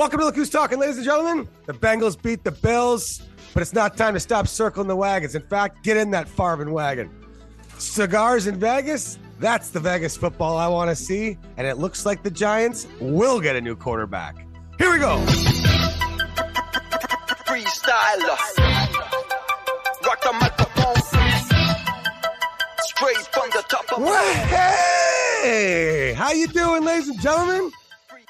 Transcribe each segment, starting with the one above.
Welcome to Look Who's Talking, ladies and gentlemen. The Bengals beat the Bills, but it's not time to stop circling the wagons. In fact, get in that Farvin wagon. Cigars in Vegas? That's the Vegas football I want to see, and it looks like the Giants will get a new quarterback. Here we go. Freestyler. Rock the microphone. Straight from the top of hey, how you doing, ladies and gentlemen?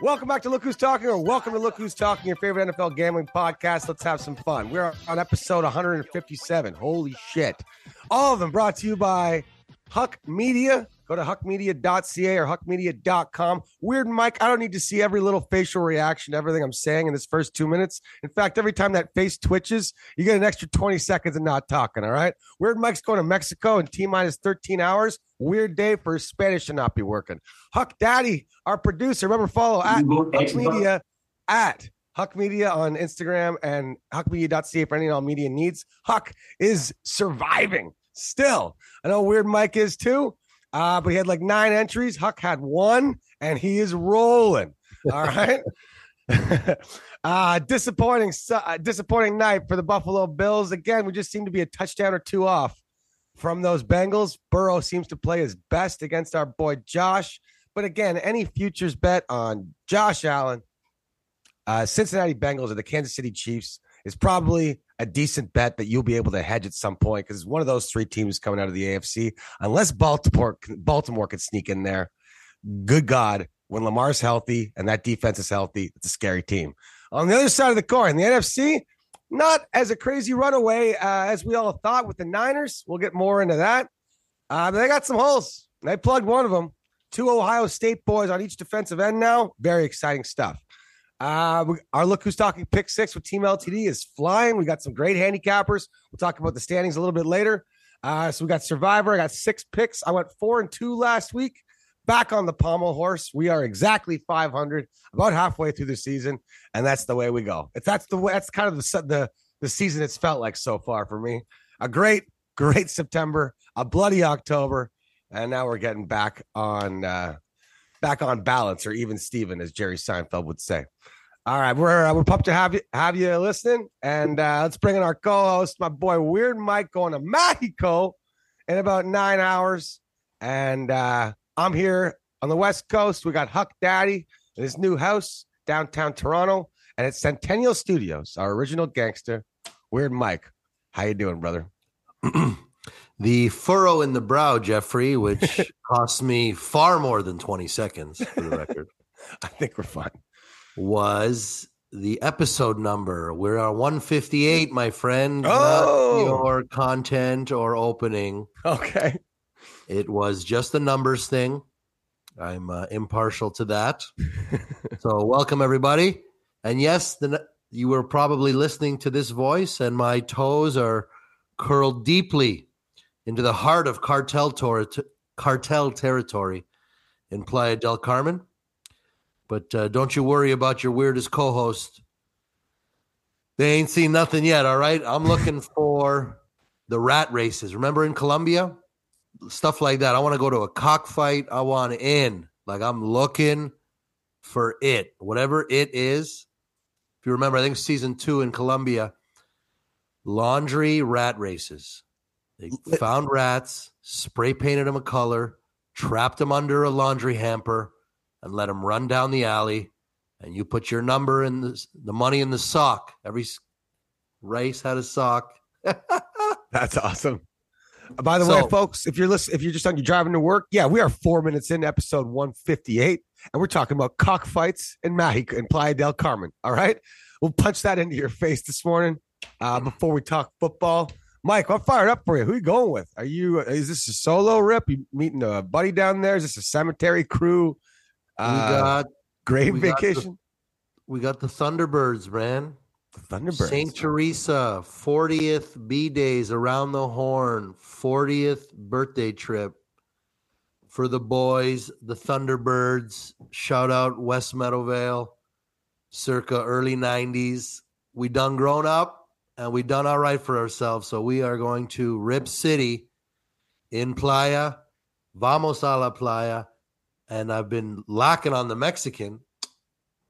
Welcome back to Look Who's Talking, or welcome to Look Who's Talking, your favorite NFL gambling podcast. Let's have some fun. We're on episode 157. Holy shit! All of them brought to you by Huck Media. Go to huckmedia.ca or huckmedia.com. Weird Mike, I don't need to see every little facial reaction to everything I'm saying in this first two minutes. In fact, every time that face twitches, you get an extra 20 seconds of not talking. All right. Weird Mike's going to Mexico in T minus 13 hours. Weird day for Spanish to not be working. Huck Daddy, our producer, remember follow at Huck Media at Huck Media on Instagram and huckmedia.ca for any and all media needs. Huck is surviving still. I know Weird Mike is too. Uh, but he had like nine entries. Huck had one, and he is rolling. All right. uh, disappointing, uh, disappointing night for the Buffalo Bills. Again, we just seem to be a touchdown or two off from those Bengals. Burrow seems to play his best against our boy Josh. But again, any futures bet on Josh Allen, uh, Cincinnati Bengals, or the Kansas City Chiefs is probably a decent bet that you'll be able to hedge at some point because it's one of those three teams coming out of the AFC, unless Baltimore Baltimore could sneak in there. Good God, when Lamar's healthy and that defense is healthy, it's a scary team. On the other side of the coin, the NFC, not as a crazy runaway uh, as we all thought with the Niners. We'll get more into that. Uh, they got some holes. They plugged one of them. Two Ohio State boys on each defensive end now. Very exciting stuff. Uh, we, our look who's talking pick six with Team LTD is flying. We got some great handicappers. We'll talk about the standings a little bit later. Uh, so we got Survivor. I got six picks. I went four and two last week. Back on the pommel horse. We are exactly 500, about halfway through the season, and that's the way we go. If that's the way, that's kind of the the the season it's felt like so far for me. A great, great September, a bloody October, and now we're getting back on uh, back on balance, or even Steven, as Jerry Seinfeld would say. All right, we're uh, we're pumped to have you have you listening, and uh, let's bring in our co-host, my boy Weird Mike, going to Mexico in about nine hours, and uh, I'm here on the West Coast. We got Huck Daddy in his new house downtown Toronto, and it's Centennial Studios. Our original gangster, Weird Mike. How you doing, brother? the furrow in the brow, Jeffrey, which cost me far more than 20 seconds for the record, I think we're fine. was the episode number. We're on 158, my friend. Oh! Your content or opening. Okay. It was just the numbers thing. I'm uh, impartial to that. so, welcome everybody. And yes, the, you were probably listening to this voice, and my toes are curled deeply into the heart of cartel, tor- cartel territory in Playa del Carmen. But uh, don't you worry about your weirdest co host. They ain't seen nothing yet, all right? I'm looking for the rat races. Remember in Colombia? Stuff like that. I want to go to a cockfight. I want in. Like I'm looking for it. Whatever it is. If you remember, I think season two in Colombia, laundry rat races. They found rats, spray painted them a color, trapped them under a laundry hamper, and let them run down the alley. And you put your number in the, the money in the sock. Every race had a sock. That's awesome. By the So- way, folks, if you're listening, if you're just on you're driving to work, yeah, we are four minutes in episode 158, and we're talking about cockfights in Mexico in Playa del Carmen. All right, we'll punch that into your face this morning uh, before we talk football. Mike, I'm fired up for you. Who you going with? Are you? Is this a solo rip? You meeting a buddy down there? Is this a cemetery crew? we Uh, got great we got the- vacation. we got the Thunderbirds, man. Thunderbirds. St. Teresa, 40th B days around the horn, 40th birthday trip for the boys, the Thunderbirds. Shout out West Meadowvale, circa early 90s. We done grown up and we done all right for ourselves. So we are going to Rib City in Playa. Vamos a la playa. And I've been locking on the Mexican.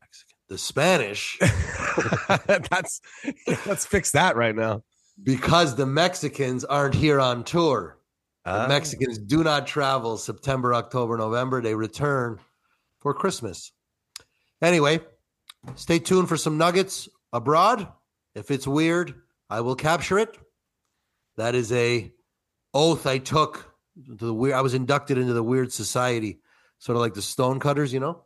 Mexican. the Spanish That's let's fix that right now. because the Mexicans aren't here on tour. The Ah. Mexicans do not travel September, October, November. They return for Christmas. Anyway, stay tuned for some nuggets abroad. If it's weird, I will capture it. That is a oath I took to the weird. I was inducted into the weird society, sort of like the Stonecutters, you know.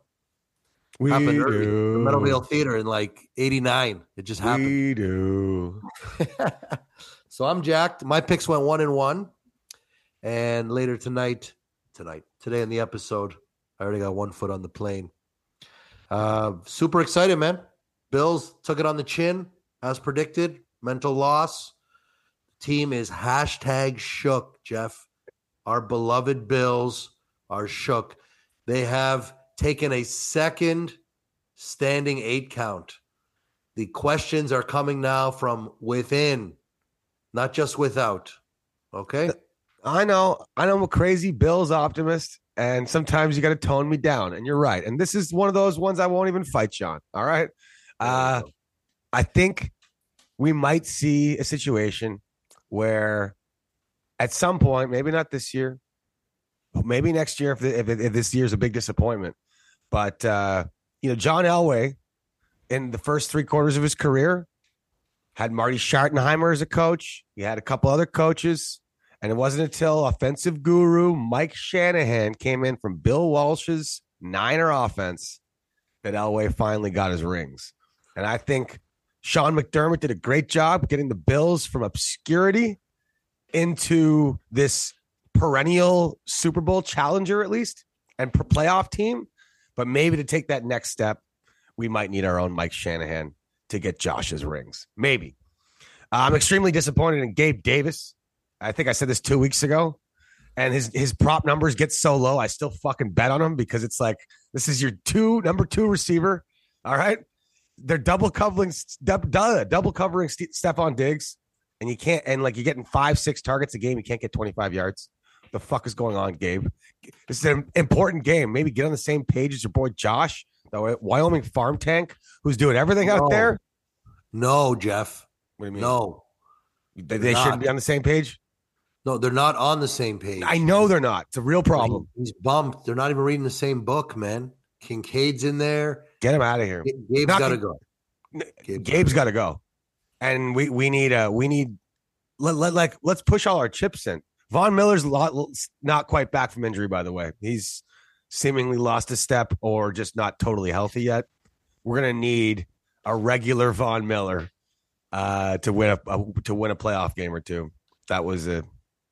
We happened early. do. The Meadowvale Theater in like '89. It just happened. We do. so I'm jacked. My picks went one and one. And later tonight, tonight, today in the episode, I already got one foot on the plane. Uh, super excited, man. Bills took it on the chin as predicted. Mental loss. Team is hashtag shook, Jeff. Our beloved Bills are shook. They have taken a second standing eight count. The questions are coming now from within, not just without. Okay. I know. I know I'm a crazy Bills optimist, and sometimes you got to tone me down. And you're right. And this is one of those ones I won't even fight you on. All right. Uh, I think we might see a situation where at some point, maybe not this year, but maybe next year, if, the, if, if this year's a big disappointment. But, uh, you know, John Elway in the first three quarters of his career had Marty Schottenheimer as a coach. He had a couple other coaches. And it wasn't until offensive guru Mike Shanahan came in from Bill Walsh's Niner offense that Elway finally got his rings. And I think Sean McDermott did a great job getting the Bills from obscurity into this perennial Super Bowl challenger, at least, and playoff team. But maybe to take that next step, we might need our own Mike Shanahan to get Josh's rings. Maybe. Uh, I'm extremely disappointed in Gabe Davis. I think I said this two weeks ago. And his his prop numbers get so low, I still fucking bet on him because it's like this is your two number two receiver. All right, they're double covering double covering Ste Stefon Diggs, and you can't and like you're getting five six targets a game. You can't get 25 yards. The fuck is going on, Gabe? This is an important game. Maybe get on the same page as your boy Josh, the Wyoming farm tank, who's doing everything out there. No, Jeff. What do you mean? No. they, they're shouldn't be on the same page. No, they're not on the same page. I know they're not. It's a real problem. He's bumped. They're not even reading the same book, man. Kincaid's in there. Get him out of here. Gabe's got to go. N- Gabe's got to go, and we we need uh we need let, let like let's push all our chips in. Von Miller's lot, not quite back from injury, by the way. He's seemingly lost a step or just not totally healthy yet. We're gonna need a regular Von Miller uh, to win a, a to win a playoff game or two. That was a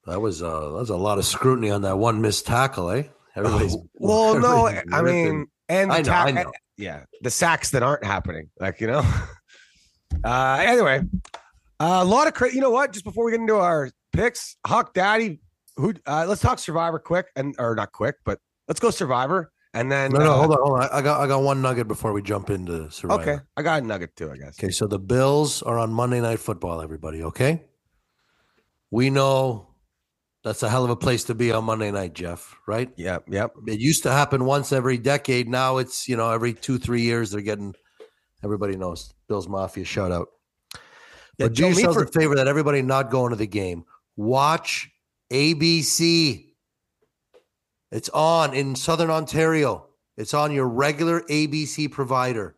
That was uh that was a lot of scrutiny on that one missed tackle, eh? Everybody's well, no, I mean, and the I know, ta- I know. yeah, the sacks that aren't happening, like you know. Uh, anyway, a lot of cra- you know what? Just before we get into our picks, Huck Daddy, who? Uh, let's talk Survivor quick, and or not quick, but let's go Survivor, and then no, no, uh, hold on, hold on. I got I got one nugget before we jump into Survivor. Okay, I got a nugget too, I guess. Okay, so the Bills are on Monday Night Football, everybody, okay? We know that's a hell of a place to be on Monday night, Jeff, right? Yep, yep. It used to happen once every decade. Now it's, you know, every two, three years they're getting everybody knows. Bills Mafia shout out. Yeah, But do yourselves Meaford- a favor that everybody not going to the game. Watch ABC. It's on in Southern Ontario. It's on your regular ABC provider.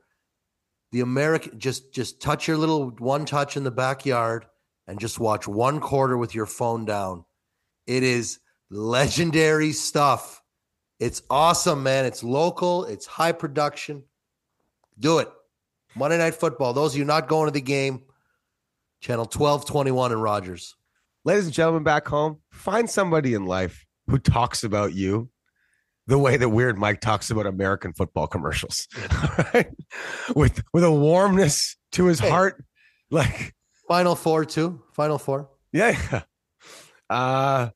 The American just just touch your little one touch in the backyard and just watch one quarter with your phone down. It is legendary stuff. It's awesome, man. It's local, it's high production. Do it. Monday Night Football. Those of you not going to the game, channel 1221 in Rogers. Ladies and gentlemen back home, find somebody in life who talks about you the way that Weird Mike talks about American football commercials, right? with with a warmness to his Hey. heart, like Final four, too. Final four. yeah. Uh,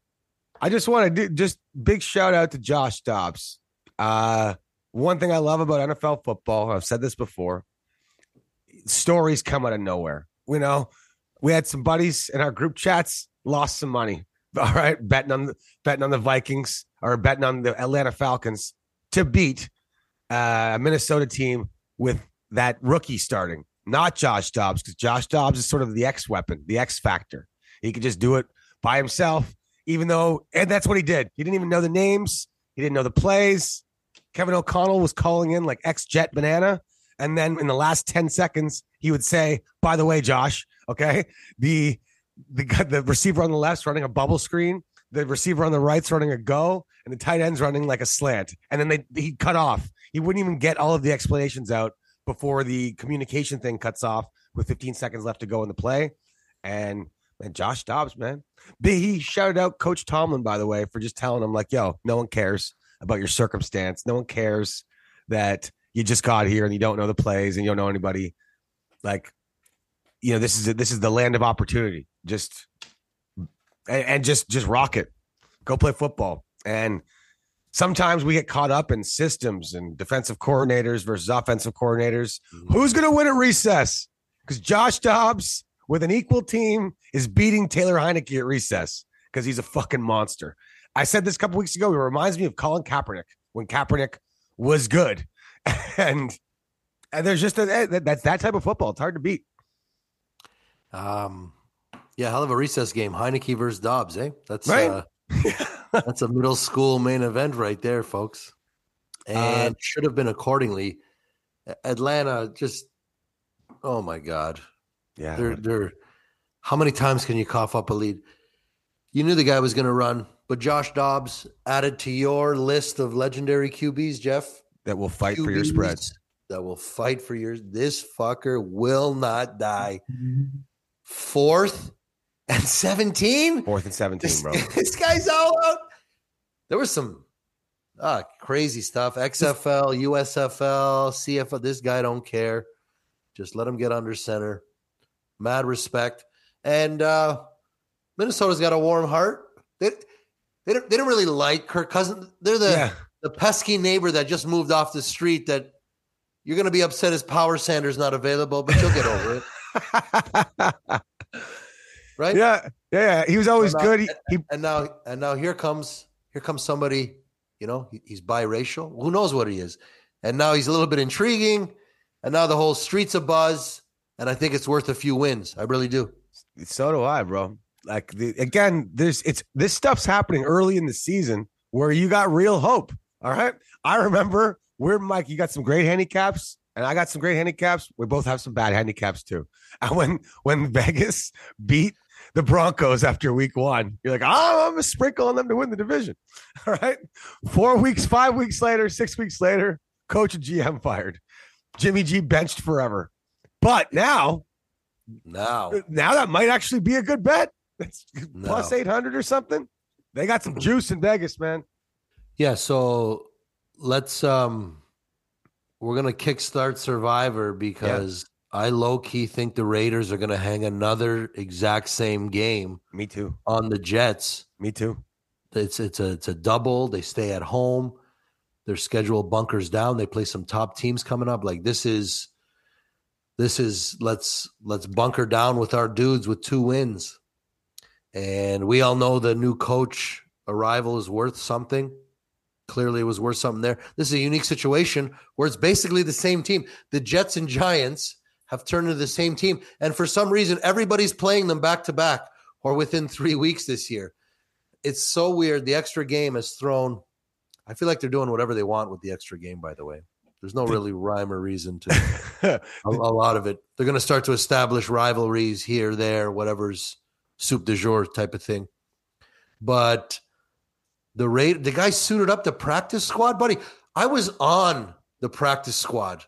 I just want to do just big shout out to Josh Dobbs. Uh, one thing I love about NFL football, I've said this before, stories come out of nowhere. You know, we had some buddies in our group chats lost some money. All right, betting on the betting on the Vikings or betting on the Atlanta Falcons to beat uh, a Minnesota team with that rookie starting, not Josh Dobbs, because Josh Dobbs is sort of the X weapon, the X factor. He could just do it by himself, even though, and that's what he did. He didn't even know the names, he didn't know the plays. Kevin O'Connell was calling in like X Jet Banana. And then in the last 10 seconds, he would say, by the way, Josh, okay, the the, the receiver on the left's running a bubble screen, the receiver on the right's running a go, and the tight end's running like a slant. And then they he cut off. He wouldn't even get all of the explanations out before the communication thing cuts off with 15 seconds left to go in the play. And man, Josh Dobbs, man. He shouted out Coach Tomlin, by the way, for just telling him, like, yo, no one cares about your circumstance. No one cares that you just got here and you don't know the plays and you don't know anybody. Like, you know, this is this is the land of opportunity. Just and, and just just rock it. Go play football. And sometimes we get caught up in systems and defensive coordinators versus offensive coordinators. Mm-hmm. Who's going to win at recess? Because Josh Dobbs with an equal team is beating Taylor Heinicke at recess because he's a fucking monster. I said this a couple weeks ago. It reminds me of Colin Kaepernick when Kaepernick was good, and and there's just a, that, that's that type of football. It's hard to beat. Um, yeah, hell of a recess game. Heinicke versus Dobbs, eh? That's Right. uh, that's a middle school main event right there, folks. And should have been accordingly. Atlanta just, oh my god, Yeah, they're they're. How many times can you cough up a lead? You knew the guy was going to run, but Josh Dobbs added to your list of legendary QBs, Jeff. that will fight for your spreads. That will fight for yours. This fucker will not die. Fourth and 17? Fourth and seventeen, This, bro. this guy's all out. There was some ah, crazy stuff. XFL, USFL, CFL. This guy don't care. Just let him get under center. Mad respect. And uh Minnesota's got a warm heart. They they don't, they don't really like Kirk Cousins. They're the yeah, the pesky neighbor that just moved off the street that you're going to be upset his power sander's not available, but you'll get over it, right? yeah, yeah. He was always now- good. He, he And now, and now here comes here comes somebody. You know, he- he's biracial. Who knows what he is? And now he's a little bit intriguing. And now the whole street's a buzz. And I think it's worth a few wins. I really do. So do I, bro. Like the, again, there's it's this stuff's happening early in the season where you got real hope. All right. I remember we're Mike, you got some great handicaps, and I got some great handicaps. We both have some bad handicaps too. And when when Vegas beat the Broncos after week one, you're like, oh, I'm a sprinkle on them to win the division. All right. Four weeks, five weeks later, six weeks later, coach and GM fired. Jimmy G benched forever. But now Now, now that might actually be a good bet. It's No. plus 800 or something. They got some juice in Vegas, man. yeah. So let's um, we're gonna kickstart Survivor because I low key think the Raiders are gonna hang another exact same game Me too. on the Jets. Me too. It's it's a it's a double. They stay at home. Their schedule bunkers down. They play some top teams coming up. Like this is this is let's let's bunker down with our dudes with two wins. And we all know the new coach arrival is worth something. Clearly it was worth something there. This is a unique situation where it's basically the same team. The Jets and Giants have turned into the same team. And for some reason, everybody's playing them back to back or within three weeks this year it's so weird. The extra game has thrown. I feel like they're doing whatever they want with the extra game. By the way, there's no really rhyme or reason to a, a lot of it. They're going to start to establish rivalries here, there, whatever's soup de jour type of thing. But the rate, the guy suited up the practice squad, buddy. I was on the practice squad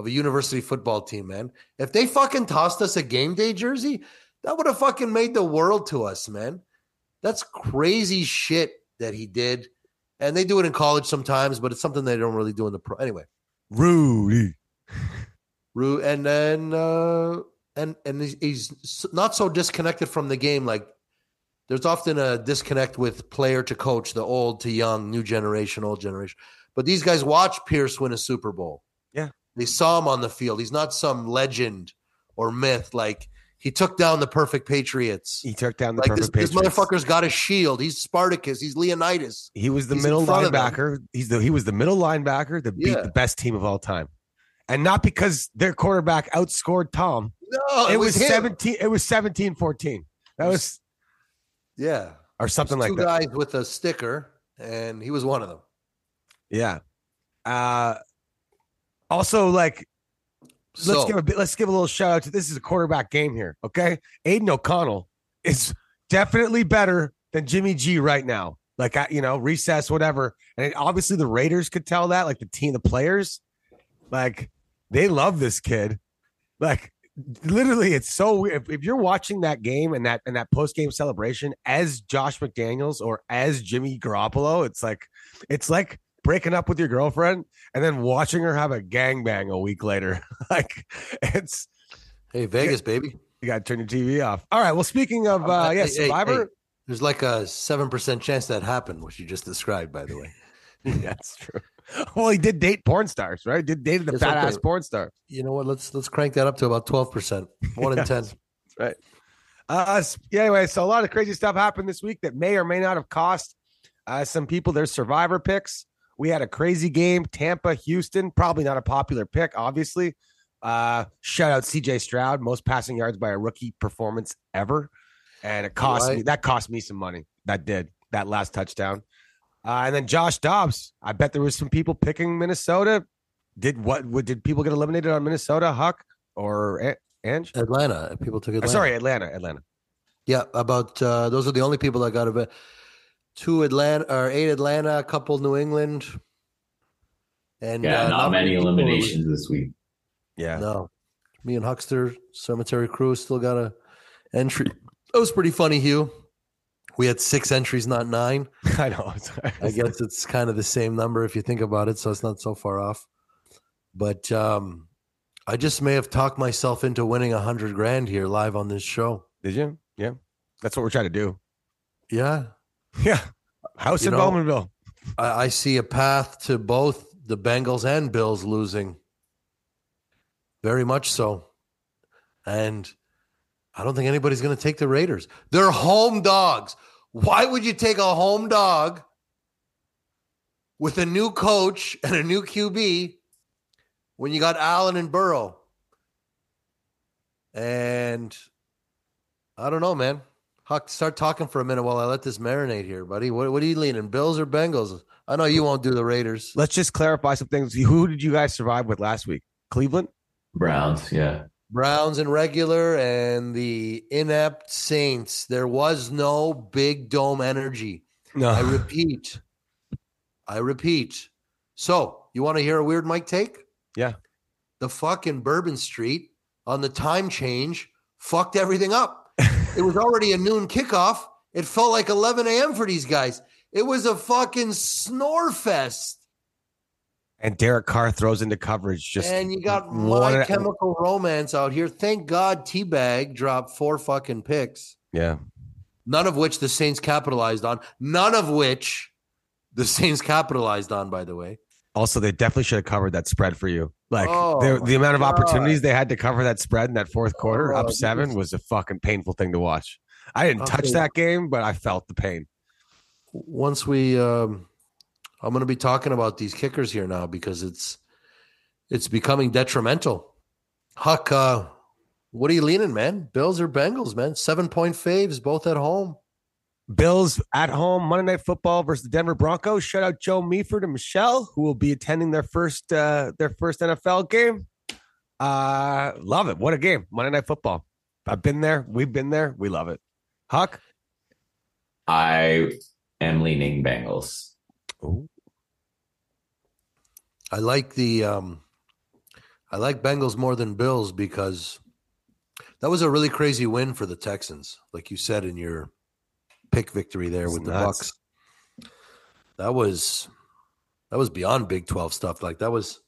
of a university football team, man. If they fucking tossed us a game day jersey, that would have fucking made the world to us, man. That's crazy shit that he did. And they do it in college sometimes, but it's something they don't really do in the pro. Anyway, Rudy. Ru and then uh and and he's not so disconnected from the game like there's often a disconnect with player to coach, the old to young, new generation, old generation. But these guys watch Pierce win a Super Bowl. They saw him on the field. He's not some legend or myth like he took down the perfect Patriots. He took down the like perfect this Patriots. motherfucker's got a shield. He's Spartacus. He's Leonidas. He was the He's middle front of them. linebacker. He's the he was the middle linebacker, the beat Yeah. the best team of all time. and not because their quarterback outscored Tom. No, it, was, him. 17 it was 17 14. That was Yeah, or something like two that. guys with a sticker, and he was one of them. Yeah. Uh also like let's give a bit let's give a little shout out to this is a quarterback game here, okay? Aidan O'Connell is definitely better than Jimmy G right now. Like I, you know, recess, whatever. And it- obviously the Raiders could tell that, like the team, the players, like they love this kid. Like literally, it's so weird. If, if you're watching that game and that and that post game celebration as Josh McDaniels or as Jimmy Garoppolo, it's like it's like breaking up with your girlfriend and then watching her have a gangbang a week later. like it's hey, Vegas, baby. you gotta turn your TV off. All right. Well, speaking of uh Hey, yeah, hey, Survivor. hey, there's like a seven percent chance that happened, which you just described, by the way. That's true. Well, he did date porn stars, right? Did dated the fat okay. ass porn star. You know what? Let's let's crank that up to about twelve percent. One in ten. Right. Uh, yeah, anyway, so a lot of crazy stuff happened this week that may or may not have cost uh, some people their survivor picks. We had a crazy game, Tampa, Houston, probably not a popular pick, obviously. Uh, shout out CJ Stroud, most passing yards by a rookie performance ever. And it cost me that cost me some money. That did that last touchdown. Uh, and then Josh Dobbs. I bet there was some people picking Minnesota. Did what? what did people get eliminated on Minnesota? Huck or Ange? Atlanta. People took Uh, Atlanta. sorry, Atlanta. Atlanta. Yeah, about uh, those are the only people that got a bit. Two Atlanta or eight Atlanta, a couple New England, and Yeah, uh, not many eliminations this week. Yeah. No, me and Huckster Cemetery Crew still got a entry. That was pretty funny, Hugh. We had six entries, not nine. I know. I guess it's kind of the same number if you think about it, so it's not so far off. But um, I just may have talked myself into winning a hundred grand here live on this show. Did you? Yeah. That's what we're trying to do. Yeah, Yeah. House You in know- Bowmanville. I, I see a path to both the Bengals and Bills losing. Very much so. And I don't think anybody's going to take the Raiders. They're home dogs. Why would you take a home dog with a new coach and a new QB when you got Allen and Burrow? And I don't know, man. Huck, start talking for a minute while I let this marinate here, buddy. What, what are you leaning, Bills or Bengals? I know you won't do the Raiders. Let's just clarify some things. Who did you guys survive with last week? Cleveland? Browns, yeah. Browns and regular and the inept Saints. There was no big dome energy. No. I repeat. I repeat. So, you want to hear a weird mic take? Yeah. The fucking Bourbon Street on the time change fucked everything up. It was already a noon kickoff. It felt like 11 a.m. for these guys. It was a fucking snore fest. and Derek Carr throws into coverage. Just and you got my chemical romance out here. Thank God Teabag dropped four fucking picks, yeah. none of which the Saints capitalized on. None of which the Saints capitalized on, by the way. Also, they definitely should have covered that spread for you. Like Oh, the, the amount of God. opportunities they had to cover that spread in that fourth quarter, Oh, up seven, was a fucking painful thing to watch. I didn't touch Okay. that game, but I felt the pain. Once we, um, I'm going to be talking about these kickers here now because it's it's becoming detrimental. Huck, uh, what are you leaning, man? Bills or Bengals, man? Seven point faves, both at home. Bills at home, Monday Night Football versus the Denver Broncos. Shout out Joe Meaford and Michelle, who will be attending their first uh, their first NFL game. Uh, love it. What a game. Monday Night Football. I've been there. We've been there. We love it. Huck. I am leaning Bengals. I like the um I like Bengals more than Bills because that was a really crazy win for the Texans, like you said in your pick victory there It's with the. Bucks. That was that was beyond Big 12 stuff. Like that was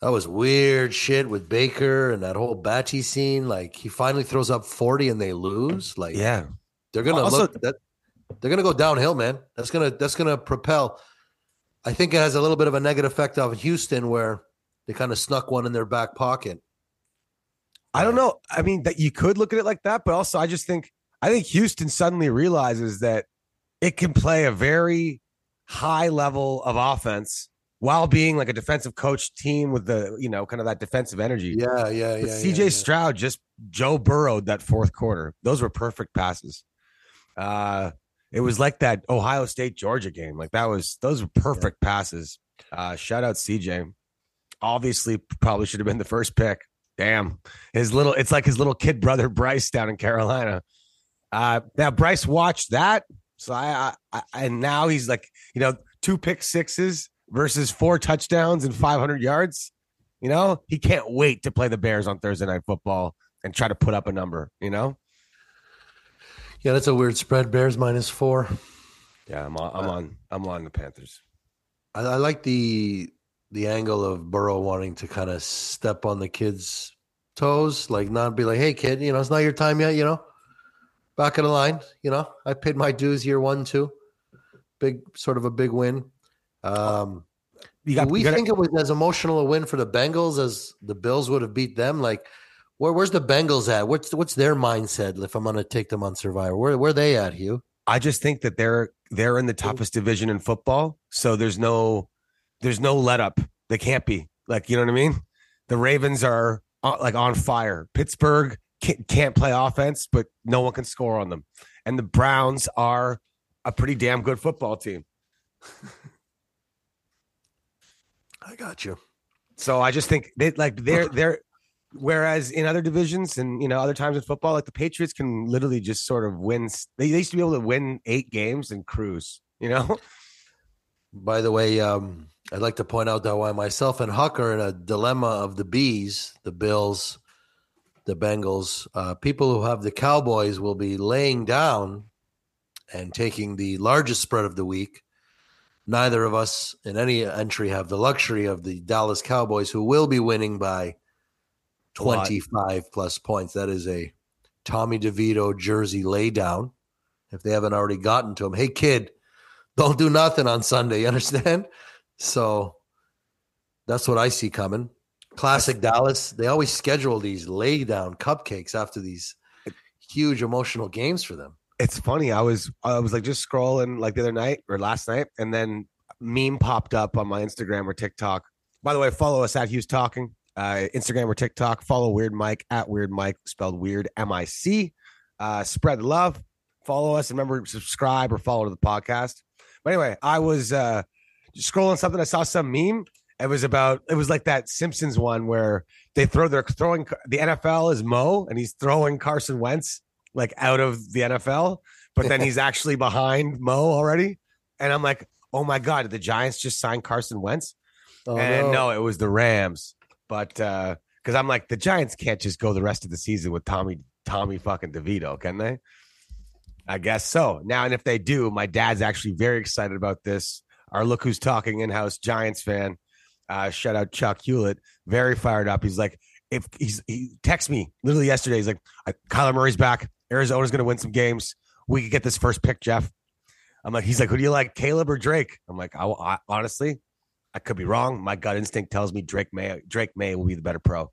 that was weird shit with Baker and that whole Batchy scene. Like he finally throws up 40 and they lose. Like Yeah. they're gonna Also- look that they're gonna go downhill, man. That's gonna that's gonna propel. I think it has a little bit of a negative effect on Houston where they kind of snuck one in their back pocket. I don't know. I mean, that you could look at it like that, but also I just think I think Houston suddenly realizes that it can play a very high level of offense while being like a defensive coach team with the you know kind of that defensive energy. Yeah, yeah, yeah. CJ yeah, yeah. Stroud just Joe burrowed that fourth quarter. Those were perfect passes. Uh it was like that Ohio State Georgia game. Like that was those were perfect passes. Uh shout out CJ. Obviously probably should have been the first pick. Damn. His little it's like his little kid brother Bryce down in Carolina. Uh now Bryce watched that. So I, I, I and now he's like, you know, two pick sixes versus four touchdowns and 500 yards. You know, he can't wait to play the Bears on Thursday night football and try to put up a number, you know? Yeah, that's a weird spread. Bears minus four. Yeah, I'm on I'm on I'm on the Panthers. I, I like the the angle of Burrow wanting to kind of step on the kid's toes, like not be like, "Hey, kid, you know, it's not your time yet." You know, back of the line. You know, I paid my dues year one, two. Big, sort of a big win. Um, You got we gotta- think it was as emotional a win for the Bengals as the Bills would have beat them? Like, where, where's the Bengals at? What's what's their mindset if I'm going to take them on Survivor? Where where they at, Hugh? I just think that they're they're in the toughest division in football, so there's no there's no let up. They can't be like you know what I mean. The Ravens are uh, like on fire. Pittsburgh can't, play offense, but no one can score on them, and the Browns are a pretty damn good football team. I got you. So I just think they like they're they're whereas in other divisions and you know other times in football, like the Patriots can literally just sort of win. They, they used to be able to win eight games and cruise. You know, By the way, um, I'd like to point out that why myself and Huck are in a dilemma of the bees, the Bills, the Bengals. Uh, people who have the Cowboys will be laying down and taking the largest spread of the week. Neither of us in any entry have the luxury of the Dallas Cowboys, who will be winning by 25 plus points. That is a Tommy DeVito jersey laydown. If they haven't already gotten to him, hey, kid, don't do nothing on Sunday. You understand? So that's what I see coming. Classic Dallas. They always schedule these lay down cupcakes after these huge emotional games for them. it's funny. I was I was like just scrolling like the other night or last night, and then meme popped up on my Instagram or TikTok. By the way, follow us at Hughes Talking, uh, Instagram or TikTok. Follow Weird Mike at Weird Mike, spelled Weird M I C. Uh, spread love. Follow us and remember subscribe or follow to the podcast. But anyway, I was uh, scrolling something. I saw some meme. It was about. It was like that Simpsons one where they throw. They're throwing. The NFL is Mo, and he's throwing Carson Wentz like out of the NFL, but then he's actually behind Mo already. And I'm like, oh my God, did the Giants just sign Carson Wentz? Oh, and no. it was the Rams. But uh because I'm like, the Giants can't just go the rest of the season with Tommy, Tommy fucking DeVito, can they? I guess so. Now, and if they do, my dad's actually very excited about this. Our look who's talking in-house Giants fan. Uh, shout out Chuck Hewlett, very fired up. He's like, if he's he texts me literally yesterday, he's like, "I- Kyler Murray's back. Arizona's going to win some games. We could get this first pick, Jeff. I'm like, he's like, who do you like, Caleb or Drake? I'm like, I, I honestly, I could be wrong. My gut instinct tells me Drake Maye, Drake Maye will be the better pro.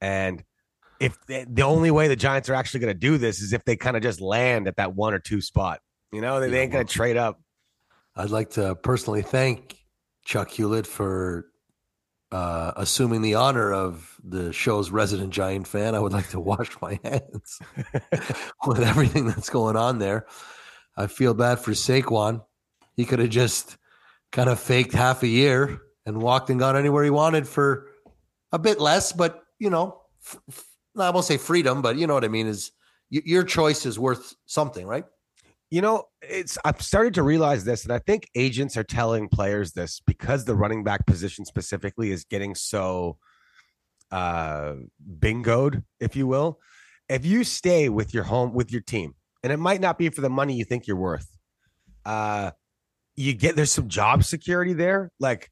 And if the, the only way the Giants are actually going to do this is if they kind of just land at that one or two spot, you know, they, they ain't going to trade up. I'd like to personally thank Chuck Hewlett for uh, assuming the honor of the show's resident Giant fan. I would like to wash my hands with everything that's going on there. I feel bad for Saquon. He could have just kind of faked half a year and walked and got anywhere he wanted for a bit less, but you know, f- f- I won't say freedom, but you know what I mean. Is y- your choice is worth something, right? You know, it's I've started to realize this, and I think agents are telling players this because the running back position specifically is getting so uh bingoed, if you will. If you stay with your home with your team, and it might not be for the money you think you're worth, uh you get there's some job security there. Like,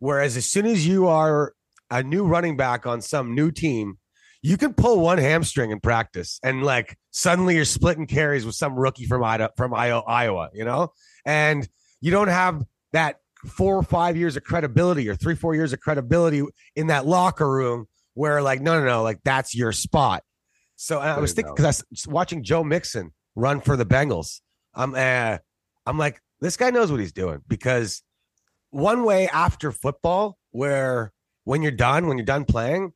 whereas as soon as you are a new running back on some new team, you can pull one hamstring in practice and like suddenly you're splitting carries with some rookie from Iowa, from Iowa, you know, and you don't have that four or five years of credibility or three, four years of credibility in that locker room where like, no, no, no, like that's your spot. So and I was thinking because I was watching Joe Mixon run for the Bengals. I'm, uh, I'm like, this guy knows what he's doing because one way after football where when you're done, when you're done playing,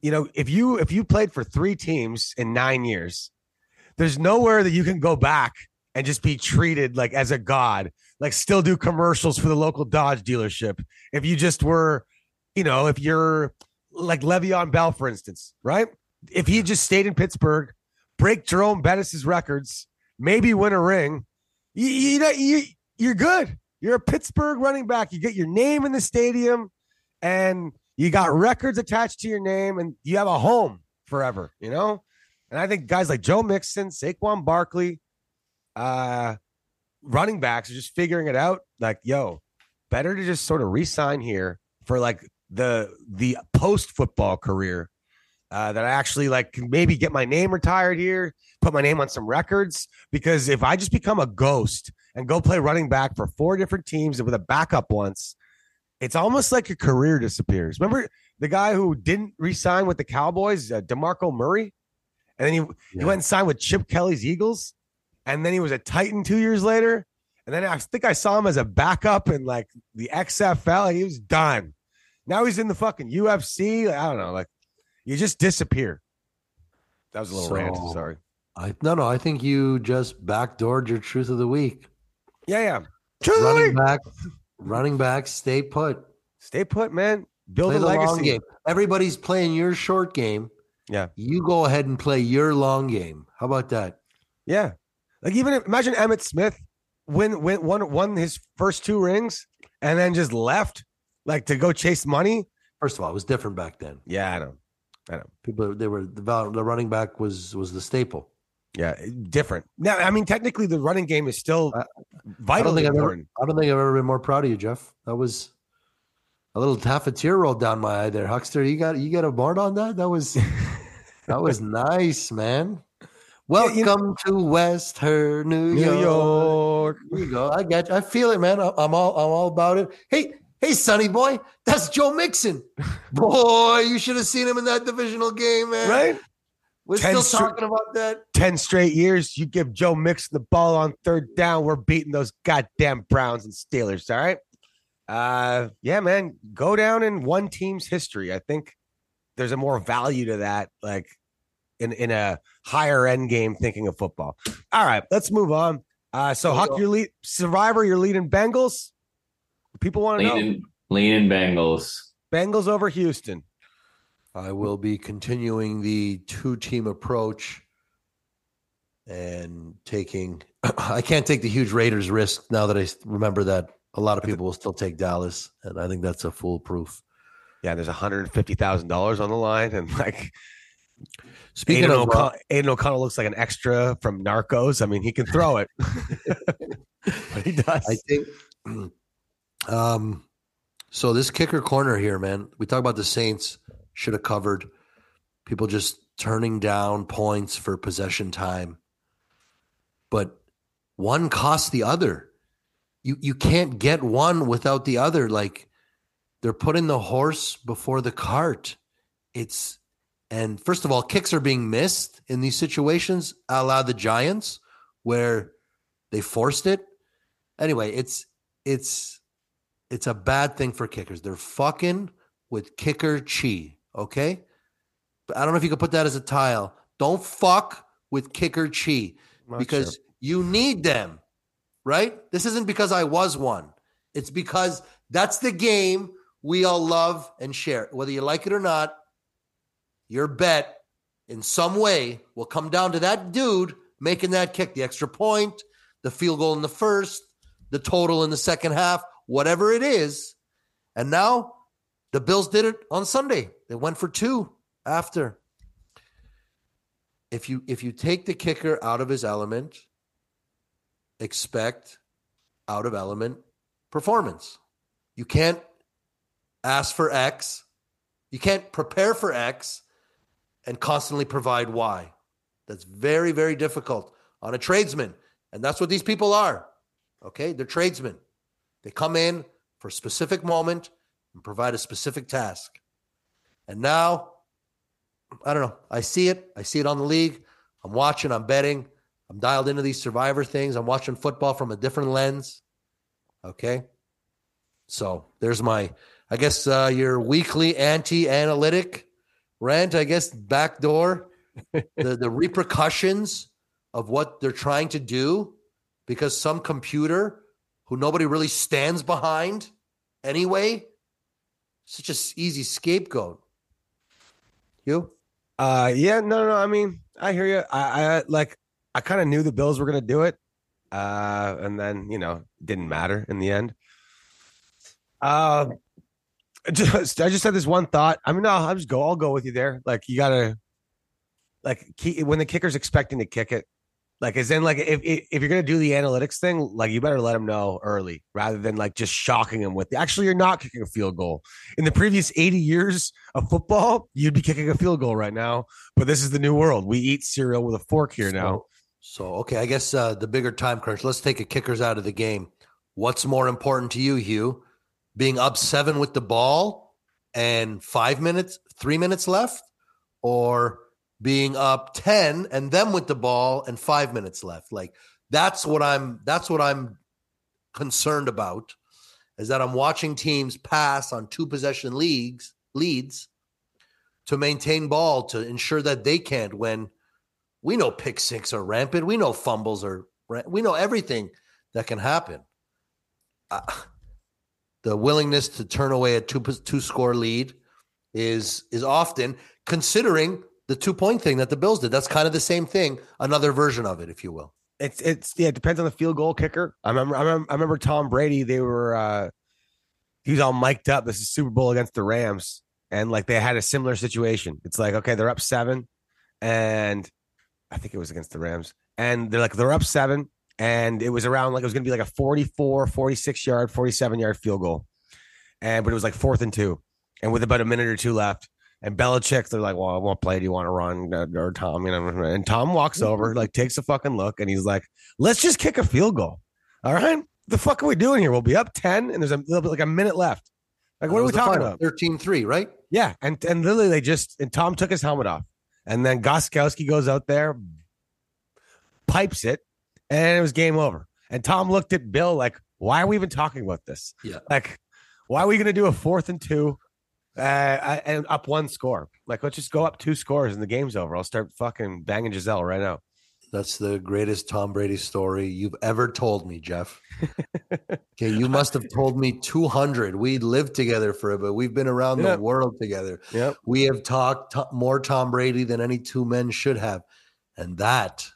you know, if you if you played for three teams in nine years, there's nowhere that you can go back and just be treated like as a god, like still do commercials for the local Dodge dealership. If you just were, you know, if you're like Le'Veon Bell, for instance, right? If he just stayed in Pittsburgh, break Jerome Bettis's records, maybe win a ring, you, you know, you, you're good. You're a Pittsburgh running back. You get your name in the stadium and you got records attached to your name and you have a home forever, you know? And I think guys like Joe Mixon, Saquon Barkley, uh, running backs are just figuring it out. Like, yo, better to just sort of resign here for like the the post football career uh, that I actually like can maybe get my name retired here, put my name on some records. Because if I just become a ghost and go play running back for four different teams with a backup once, it's almost like your career disappears. Remember the guy who didn't resign with the Cowboys, uh, Demarco Murray, and then he he went and signed with Chip Kelly's Eagles, and then he was a Titan two years later. And then I think I saw him as a backup in like the XFL. He was done. Now he's in the fucking UFC. I don't know. Like you just disappear. That was a little rant. Sorry. I no no. I think you just backdoored your truth of the week. Yeah, yeah. Truth of the Running back, running back, stay put. Stay put, man. Build Play a legacy. game. Everybody's playing your short game. Yeah. You go ahead and play your long game. How about that? Yeah. Like even if, imagine Emmitt Smith win win won won his first two rings and then just left like to go chase money. First of all, it was different back then. Yeah, I know. I don't know. People they were the, the running back was was the staple. Yeah, different. Now, I mean, technically, the running game is still I- vitally think I've ever- important. I don't think I've ever been more proud of you, Jeff. That was a little half a tear rolled down my eye there, Huckster. You got you got a board on that? That was that was nice, man. Welcome you know- to West Her, New, New York. York. There you go. I got. You. I feel it, man. I'm all. I'm all about it. Hey, hey, Sonny boy, that's Joe Mixon. Boy, you should have seen him in that divisional game, man. Right? We're Ten still stri- talking about that. 10 straight years, you give Joe Mixon the ball on third down. We're beating those goddamn Browns and Steelers. All right. Uh, yeah, man, go down in one team's history. I think there's a more value to that, like in, in a higher end game thinking of football. All right, let's move on. Uh, so Huck, your lead survivor, you're leading Bengals. People want to know Leaning, leaning Bengals. Bengals over Houston. I will be continuing the two team approach and taking. I can't take the huge Raiders risk now that I remember that a lot of people will still take Dallas, and I think that's a foolproof. Yeah, there's $150,000 on the line. And like, Speaking Aidan, of, uh, O'Connell, Aidan O'Connell looks like an extra from Narcos. I mean, he can throw it. but he does. I think. Um, so this kicker corner here, man. We talk about the Saints should have covered. People just turning down points for possession time, but one costs the other. You you can't get one without the other. Like they're putting the horse before the cart. It's and first of all, kicks are being missed in these situations, a la the Giants, where they forced it. Anyway, it's it's it's a bad thing for kickers. They're fucking with kicker chi. Okay, but I don't know if you could put that as a tile. Don't fuck with kicker chi Not because sure. you need them, right? This isn't because I was one. It's because that's the game we all love and share. Whether you like it or not, your bet in some way will come down to that dude making that kick, the extra point, the field goal in the first, the total in the second half, whatever it is. And now the Bills did it on Sunday. They went for two after. If you if you take the kicker out of his element, expect out of element performance. You can't ask for X. You can't prepare for X and constantly provide Y. That's very, very difficult on a tradesman. And that's what these people are. Okay? They're tradesmen. They come in for a specific moment and provide a specific task. And now, I don't know. I see it. I see it on the league. I'm watching, I'm betting. I'm dialed into these survivor things. I'm watching football from a different lens. Okay? So there's my, I guess, uh, your weekly anti-analytic rant. I guess backdoor the the repercussions of what they're trying to do because some computer who nobody really stands behind anyway, such a easy scapegoat. You? Uh, yeah, no, no. I mean, I hear you. I, I like. I kind of knew the Bills were going to do it, uh, and then you know, didn't matter in the end. Uh, just I just had this one thought. I mean, no, I'll just go. I'll go with you there. Like you gotta, like, key, when the kicker's expecting to kick it, like, as in, like, if if you're gonna do the analytics thing, like, you better let him know early rather than like just shocking him with. Actually, you're not kicking a field goal. In the previous 80 years of football, you'd be kicking a field goal right now. But this is the new world. We eat cereal with a fork here now. So, okay, I guess uh, the bigger time crunch. Let's take a kickers out of the game. What's more important to you, Hugh? Being up seven with the ball and five minutes, three minutes left, or being up 10 and them with the ball and five minutes left. Like that's what I'm that's what I'm concerned about is that I'm watching teams pass on two possession leagues leads to maintain ball to ensure that they can't win. We know pick six are rampant. We know fumbles are we know everything that can happen. Uh, the willingness to turn away a two two score lead is is often considering the two point thing that the Bills did. That's kind of the same thing, another version of it, if you will. It's it's yeah, it depends on the field goal kicker. I remember I remember, I remember Tom Brady. They were uh he was all mic'd up. This is Super Bowl against the Rams, and like they had a similar situation. It's like okay, they're up seven, and I think it was against the Rams, and they're like they're up seven, and it was around like it was going to be like a 44, 46 yard, 47 yard field goal, and but it was like fourth and two, and with about a minute or two left, and Belichick, they're like, "Well, what play do you want to run?" Or Tom, you know, and Tom walks over, like takes a fucking look, and he's like, "Let's just kick a field goal." All right, the fuck are we doing here? We'll be up ten, and there's a little bit like a minute left. Like, what are we talking about? 13-3, right? Yeah, and and literally they just and Tom took his helmet off, and then Gostkowski goes out there, pipes it, and it was game over. And Tom looked at Bill like, "Why are we even talking about this? Yeah, like, why are we going to do a fourth and two? uh, and up one score. Like, let's just go up two scores and the game's over. I'll start fucking banging Gisele right now. That's the greatest Tom Brady story you've ever told me, Jeff. okay, you must have told me 200. We lived together for a bit. We've been around yep. the world together. Yep. We have talked more Tom Brady than any two men should have. And that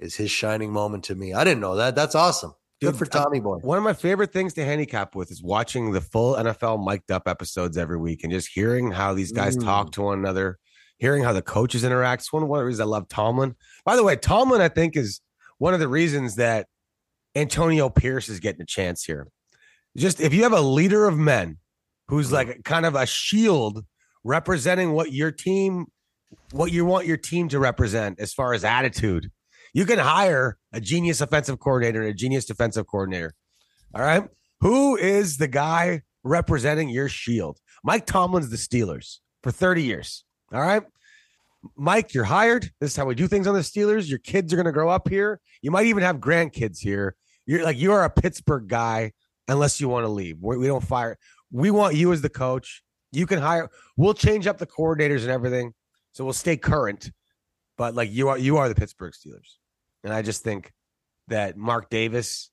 is his shining moment to me. I didn't know that. That's awesome. Good for Tommy Boy. One of my favorite things to handicap with is watching the full NFL mic'd up episodes every week and just hearing how these guys mm. talk to one another, hearing how the coaches interact. It's one of the reasons I love Tomlin. By the way, Tomlin, I think, is one of the reasons that Antonio Pierce is getting a chance here. Just if you have a leader of men who's mm. like kind of a shield representing what your team, what you want your team to represent as far as attitude you can hire a genius offensive coordinator and a genius defensive coordinator. All right. Who is the guy representing your shield? Mike Tomlin's the Steelers for 30 years. All right. Mike, you're hired. This is how we do things on the Steelers. Your kids are going to grow up here. You might even have grandkids here. You're like, you are a Pittsburgh guy unless you want to leave. We, don't fire. We want you as the coach. You can hire. We'll change up the coordinators and everything. So we'll stay current. But like you are, you are the Pittsburgh Steelers. And I just think that Mark Davis,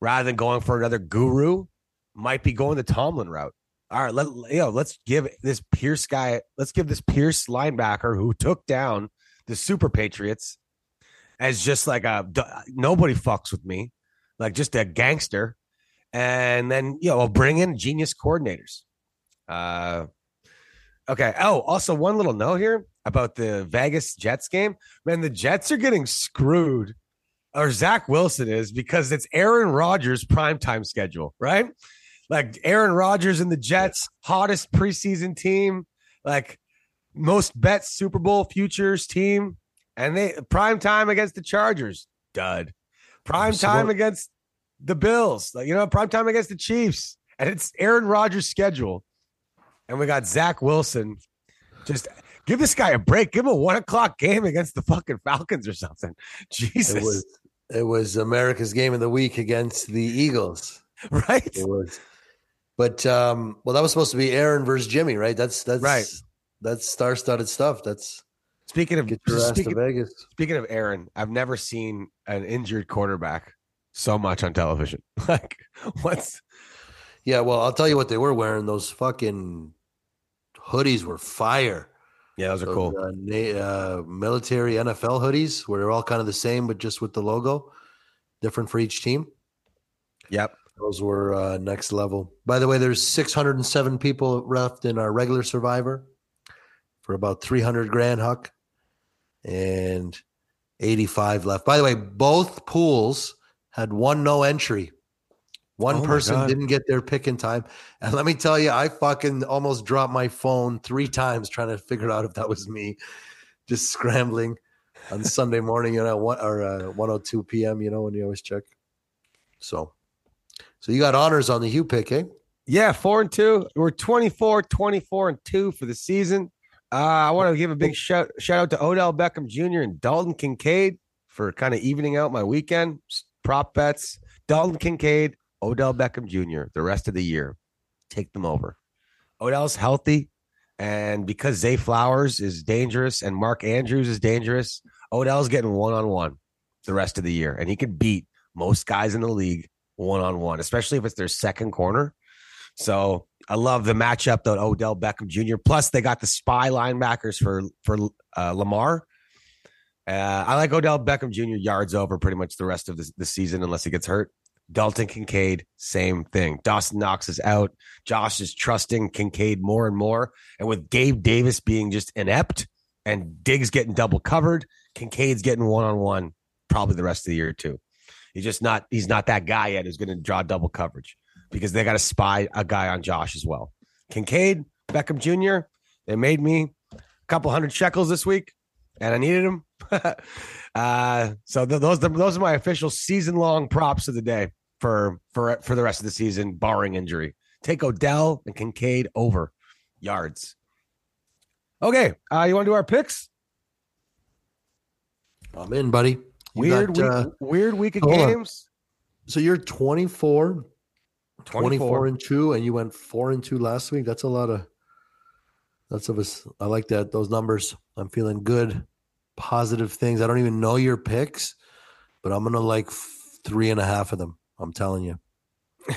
rather than going for another guru, might be going the Tomlin route. All right, let you know, let's give this Pierce guy, let's give this Pierce linebacker who took down the Super Patriots as just like a nobody fucks with me, like just a gangster. And then you know, we'll bring in genius coordinators. Uh okay. Oh, also one little note here about the Vegas Jets game. Man, the Jets are getting screwed, or Zach Wilson is, because it's Aaron Rodgers' primetime schedule, right? Like Aaron Rodgers and the Jets, hottest preseason team, like most bet Super Bowl futures team. And they prime time against the Chargers, dud. Prime time against the Bills, like you know, prime time against the Chiefs. And it's Aaron Rodgers' schedule. And we got Zach Wilson just Give this guy a break. Give him a one o'clock game against the fucking Falcons or something. Jesus. It was, it was America's game of the week against the Eagles. Right. It was But um, well, that was supposed to be Aaron versus Jimmy, right? That's that's Right. That's star-studded stuff. That's Speaking of get your ass to speaking, Vegas. speaking of Aaron, I've never seen an injured quarterback so much on television. like what's Yeah, well, I'll tell you what they were wearing. Those fucking hoodies were fire. yeah, those are cool. uh, na- uh, military NFL hoodies where they're all kind of the same, but just with the logo, different for each team. Yep. Those were uh, next level. By the way, there's 607 people left in our regular Survivor for about 300 grand, Huck, and 85 left. By the way, both pools had one no entry. One Oh person didn't get their pick in time. And let me tell you, I fucking almost dropped my phone three times trying to figure out if that was me, just scrambling on Sunday morning, you know, one or uh, 102 p.m., you know, when you always check. So, so you got honors on the Hugh pick, eh? Yeah, four and two. We're 24, 24 and two for the season. Uh, I want to give a big shout shout out to Odell Beckham Jr. and Dalton Kincaid for kind of evening out my weekend prop bets. Dalton Kincaid, Odell Beckham Jr. The rest of the year, take them over. Odell's healthy, and because Zay Flowers is dangerous and Mark Andrews is dangerous, Odell's getting one on one the rest of the year, and he could beat most guys in the league one on one, especially if it's their second corner. So I love the matchup though. Odell Beckham Jr. Plus they got the spy linebackers for for uh, Lamar. Uh, I like Odell Beckham Jr. yards over pretty much the rest of the, the season unless he gets hurt. Dalton Kincaid, same thing. Dawson Knox is out. Josh is trusting Kincaid more and more. And with Gabe Davis being just inept and Diggs getting double covered, Kincaid's getting one on one probably the rest of the year too. He's just not he's not that guy yet who's going to draw double coverage because they got to spy a guy on Josh as well. Kincaid, Beckham Jr. They made me a couple hundred shekels this week, and I needed them. uh, so th- those those are my official season long props of the day for for for the rest of the season, barring injury. Take Odell and Kincaid over yards. Okay, uh, you want to do our picks? I'm in, buddy. Weird got, week, uh, weird week of hold on. games. so you're 24, 24 24. and two, and you went four and two last week. That's a lot of. That's of us. I like that. Those numbers. I'm feeling good, positive things. I don't even know your picks, but I'm gonna like f- three and a half of them. I'm telling you.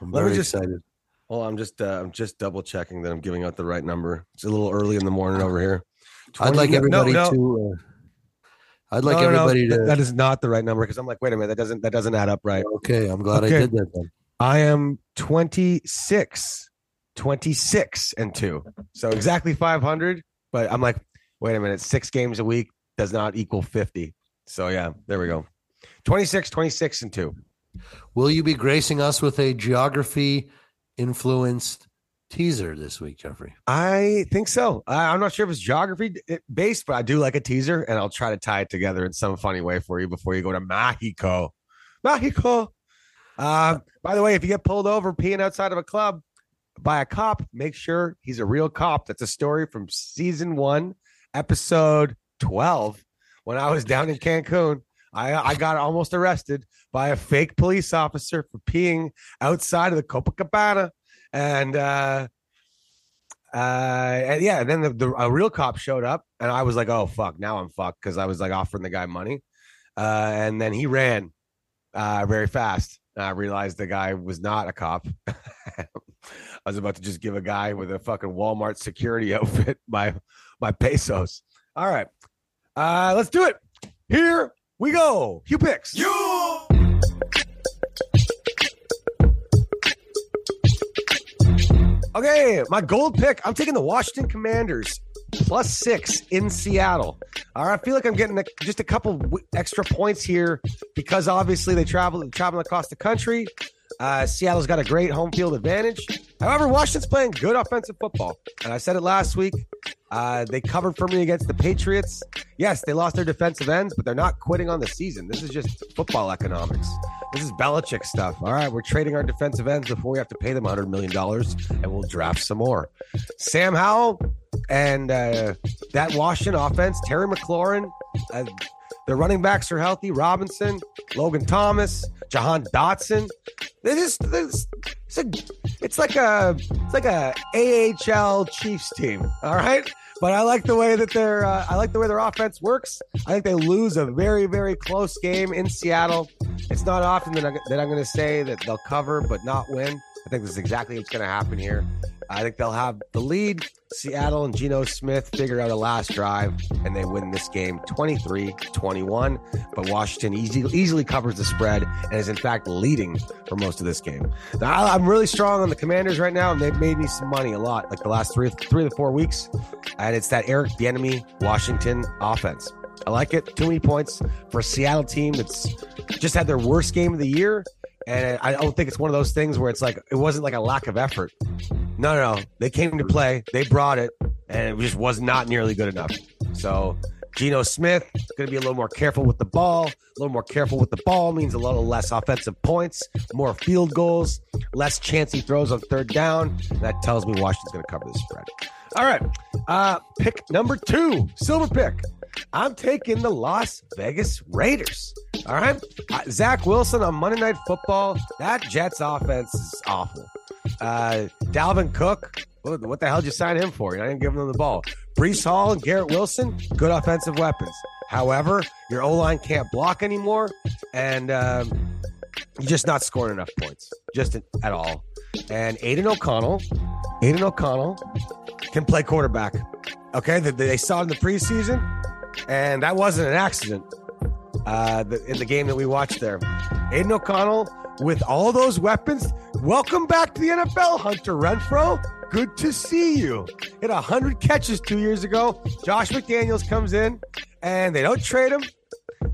I'm very just- excited. Well, I'm just uh, I'm just double checking that I'm giving out the right number. It's a little early in the morning over here. I'd 20 like no, everybody no, to. Uh, I'd like no, no, no, everybody to. that is not the right number because I'm like, wait a minute, that doesn't that doesn't add up right. okay, I'm glad Okay. I did that. Then. I am 26, 26 and two. So exactly 500. But I'm like, wait a minute, six games a week does not equal 50. So yeah, there we go. 26, 26 and two. Will you be gracing us with a geography influenced teaser this week, Jeffrey? I think so. I, I'm not sure if it's geography based, but I do like a teaser and I'll try to tie it together in some funny way for you before you go to Mexico. Mexico. Uh, by the way, if you get pulled over peeing outside of a club by a cop, make sure he's a real cop. That's a story from season one, episode 12. When I was down in Cancun, I, I got almost arrested by a fake police officer for peeing outside of the Copacabana. And, uh, uh, and yeah, and then the, the a real cop showed up, and I was like, "Oh fuck!" Now I'm fucked because I was like offering the guy money, uh, and then he ran uh, very fast. I realized the guy was not a cop. I was about to just give a guy with a fucking Walmart security outfit my my pesos. All right, uh, let's do it. Here we go. Hugh picks. Okay, my gold pick. I'm taking the Washington Commanders plus six in Seattle. All right, I feel like I'm getting a, just a couple extra points here because obviously they travel traveling across the country. Uh, Seattle's got a great home field advantage. However, Washington's playing good offensive football, and I said it last week. Uh, they covered for me against the Patriots. Yes, they lost their defensive ends, but they're not quitting on the season. This is just football economics. This is Belichick stuff. All right, we're trading our defensive ends before we have to pay them $100 million, and we'll draft some more. Sam Howell and uh, that Washington offense, Terry McLaurin, uh, their running backs are healthy. Robinson, Logan Thomas, Jahan Dotson. This is this, it's, a, it's like a it's like a AHL Chiefs team. All right, but I like the way that their uh, I like the way their offense works. I think they lose a very very close game in Seattle. It's not often that, I, that I'm going to say that they'll cover but not win. I think this is exactly what's going to happen here. I think they'll have the lead. Seattle and Geno Smith figure out a last drive and they win this game 23 21. But Washington easy, easily covers the spread and is, in fact, leading for most of this game. Now, I'm really strong on the Commanders right now, and they've made me some money a lot, like the last three, three to four weeks. And it's that Eric Bieniemy Washington offense. I like it. Too many points for a Seattle team that's just had their worst game of the year. And I don't think it's one of those things where it's like it wasn't like a lack of effort. No, no, no. They came to play. They brought it, and it just was not nearly good enough. So Geno Smith going to be a little more careful with the ball. A little more careful with the ball means a little less offensive points, more field goals, less chance he throws on third down. That tells me Washington's going to cover the spread. All right, uh, pick number two, silver pick. I'm taking the Las Vegas Raiders. All right. Uh, Zach Wilson on Monday Night Football. That Jets offense is awful. Uh, Dalvin Cook. What, the hell did you sign him for? You're not even giving him the ball. Breece Hall and Garrett Wilson, good offensive weapons. However, your O line can't block anymore, and um, you're just not scoring enough points, just at all. And Aidan O'Connell, Aidan O'Connell can play quarterback. Okay, they, they saw it in the preseason, and that wasn't an accident. Uh, the, in the game that we watched there, Aidan O'Connell with all those weapons. Welcome back to the NFL, Hunter Renfrow. Good to see you. Hit 100 catches two years ago. Josh McDaniels comes in and they don't trade him.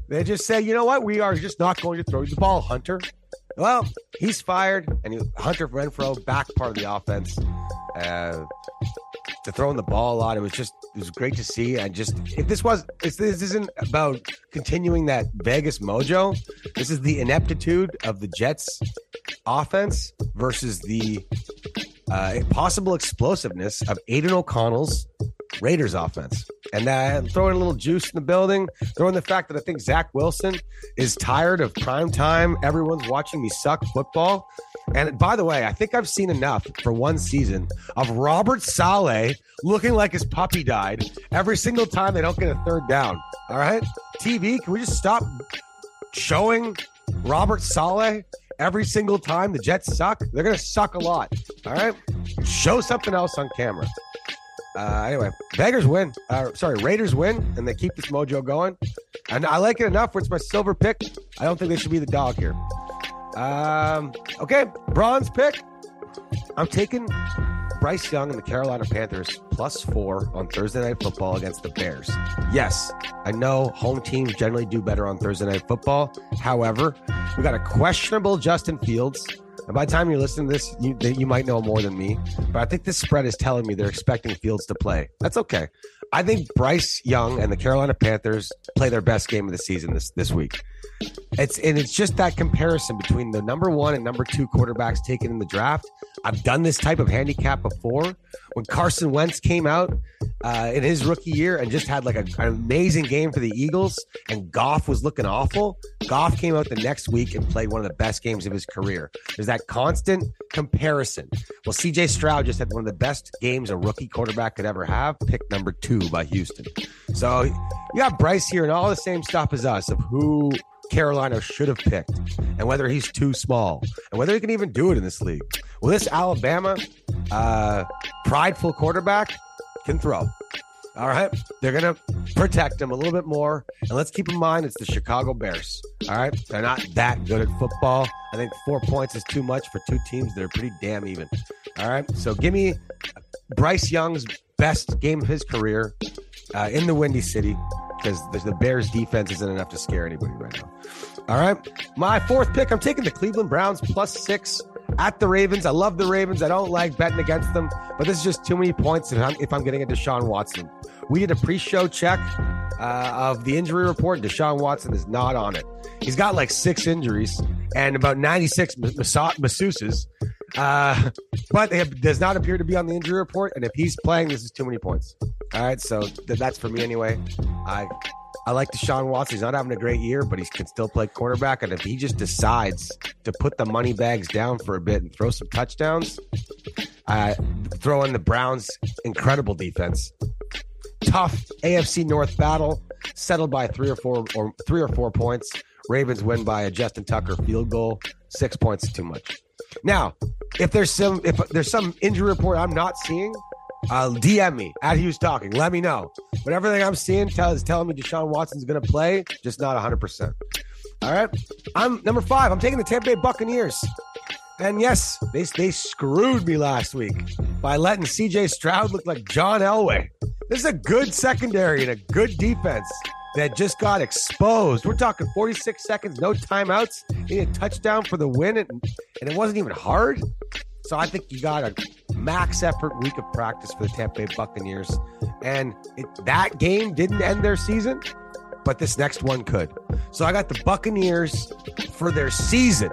They just say, you know what? We are just not going to throw you the ball, Hunter. Well, he's fired, and he, Hunter Renfrow back part of the offense. Uh, to throwing the ball a lot. It was just it was great to see. And just if this was if this isn't about continuing that Vegas mojo, this is the ineptitude of the Jets offense versus the uh, possible explosiveness of Aidan O'Connell's Raiders offense. And uh, throwing a little juice in the building, throwing the fact that I think Zach Wilson is tired of prime time. Everyone's watching me suck football. And by the way, I think I've seen enough for one season of Robert Saleh looking like his puppy died every single time they don't get a third down. All right. TV, can we just stop showing Robert Saleh every single time the Jets suck? They're going to suck a lot. All right. Show something else on camera. Uh, anyway, Beggars win. Uh, sorry, Raiders win, and they keep this mojo going. And I like it enough where it's my silver pick. I don't think they should be the dog here. Um, okay, bronze pick. I'm taking Bryce Young and the Carolina Panthers plus four on Thursday Night Football against the Bears. Yes, I know home teams generally do better on Thursday Night Football. However, we got a questionable Justin Fields. And by the time you're listening to this, you, you might know more than me. But I think this spread is telling me they're expecting Fields to play. That's okay. I think Bryce Young and the Carolina Panthers play their best game of the season this, this week. It's and it's just that comparison between the number one and number two quarterbacks taken in the draft. I've done this type of handicap before. When Carson Wentz came out uh, in his rookie year and just had like a, an amazing game for the Eagles, and Goff was looking awful. Goff came out the next week and played one of the best games of his career. There's that constant comparison. Well, CJ Stroud just had one of the best games a rookie quarterback could ever have, picked number two by Houston. So you got Bryce here and all the same stuff as us of who Carolina should have picked and whether he's too small and whether he can even do it in this league. Well, this Alabama uh, prideful quarterback can throw. All right. They're going to protect him a little bit more. And let's keep in mind it's the Chicago Bears. All right. They're not that good at football. I think four points is too much for two teams that are pretty damn even. All right. So give me Bryce Young's best game of his career uh, in the Windy City because the Bears defense isn't enough to scare anybody right now. All right. My fourth pick, I'm taking the Cleveland Browns plus six at the Ravens. I love the Ravens. I don't like betting against them, but this is just too many points if I'm, if I'm getting a Deshaun Watson. We did a pre-show check uh, of the injury report. Deshaun Watson is not on it. He's got like six injuries and about 96 masseuses, uh, but it does not appear to be on the injury report. And if he's playing, this is too many points. All right, so th- that's for me anyway. I I like Deshaun Watson. He's not having a great year, but he can still play quarterback. And if he just decides to put the money bags down for a bit and throw some touchdowns, uh, throw in the Browns' incredible defense. Tough AFC North battle, settled by three or four or three or four points. Ravens win by a Justin Tucker field goal. Six points is too much. Now, if there's some if there's some injury report I'm not seeing, uh, DM me at Hughes Talking. Let me know. But everything I'm seeing tell, is telling me Deshaun Watson's going to play, just not 100%. All right. I'm number five. I'm taking the Tampa Bay Buccaneers. And yes, they, they screwed me last week by letting CJ Stroud look like John Elway. This is a good secondary and a good defense that just got exposed. We're talking 46 seconds, no timeouts, need a touchdown for the win, and, and it wasn't even hard. So I think you got a max effort week of practice for the Tampa Bay Buccaneers. And it, that game didn't end their season, but this next one could. So I got the Buccaneers for their season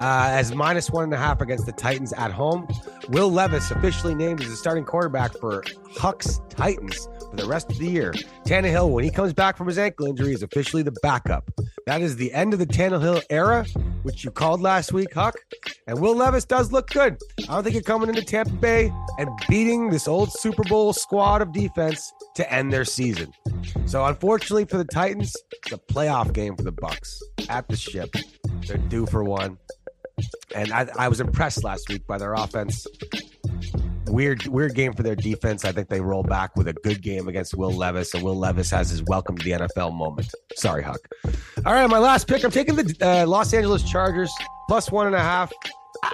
uh, as minus one and a half against the Titans at home. Will Levis officially named as the starting quarterback for Huck's Titans for the rest of the year. Tannehill, when he comes back from his ankle injury, is officially the backup. That is the end of the Tannehill era, which you called last week, Huck. And Will Levis does look good. I don't think you're coming into Tampa Bay and beating this old Super Bowl squad of defense to end their season. So unfortunately for the Titans, it's a playoff game for the Bucks at the ship. They're due for one. And I, I was impressed last week by their offense. Weird, weird game for their defense. I think they roll back with a good game against Will Levis, and Will Levis has his welcome to the NFL moment. Sorry, Huck. All right, my last pick. I'm taking the uh, Los Angeles Chargers plus one and a half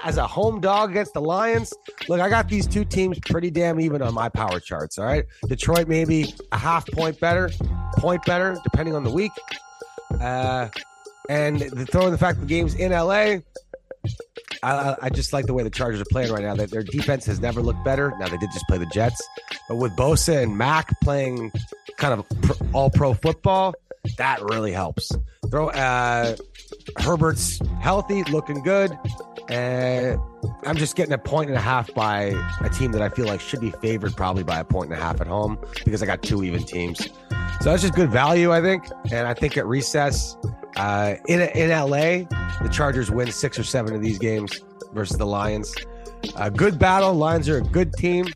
as a home dog against the Lions. Look, I got these two teams pretty damn even on my power charts. All right, Detroit maybe a half point better, point better depending on the week. Uh, and the, throwing the fact the game's in LA, I, I, just like the way the Chargers are playing right now. That their defense has never looked better. Now they did just play the Jets, but with Bosa and Mack playing kind of all pro football, that really helps. Throw uh, Herbert's healthy, looking good. and I'm just getting a point and a half by a team that I feel like should be favored probably by a point and a half at home because I got two even teams. So that's just good value, I think. And I think at recess, uh, in in LA, the Chargers win six or seven of these games versus the Lions. A good battle. Lions are a good team,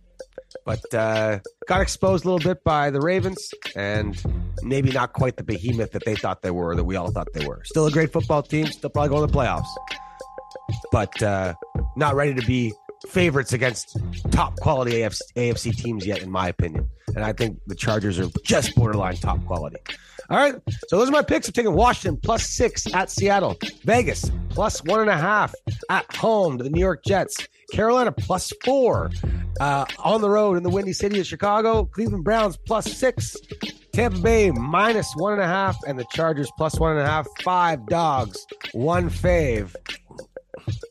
but uh, got exposed a little bit by the Ravens, and maybe not quite the behemoth that they thought they were, that we all thought they were. Still a great football team. Still probably going to the playoffs, but uh, not ready to be favorites against top quality AFC, AFC teams yet, in my opinion. And I think the Chargers are just borderline top quality. All right. So those are my picks. I'm taking Washington plus six at Seattle, Vegas plus one and a half at home to the New York Jets, Carolina plus four uh, on the road in the Windy City of Chicago, Cleveland Browns plus six, Tampa Bay minus one and a half, and the Chargers plus one and a half. Five dogs, one fave.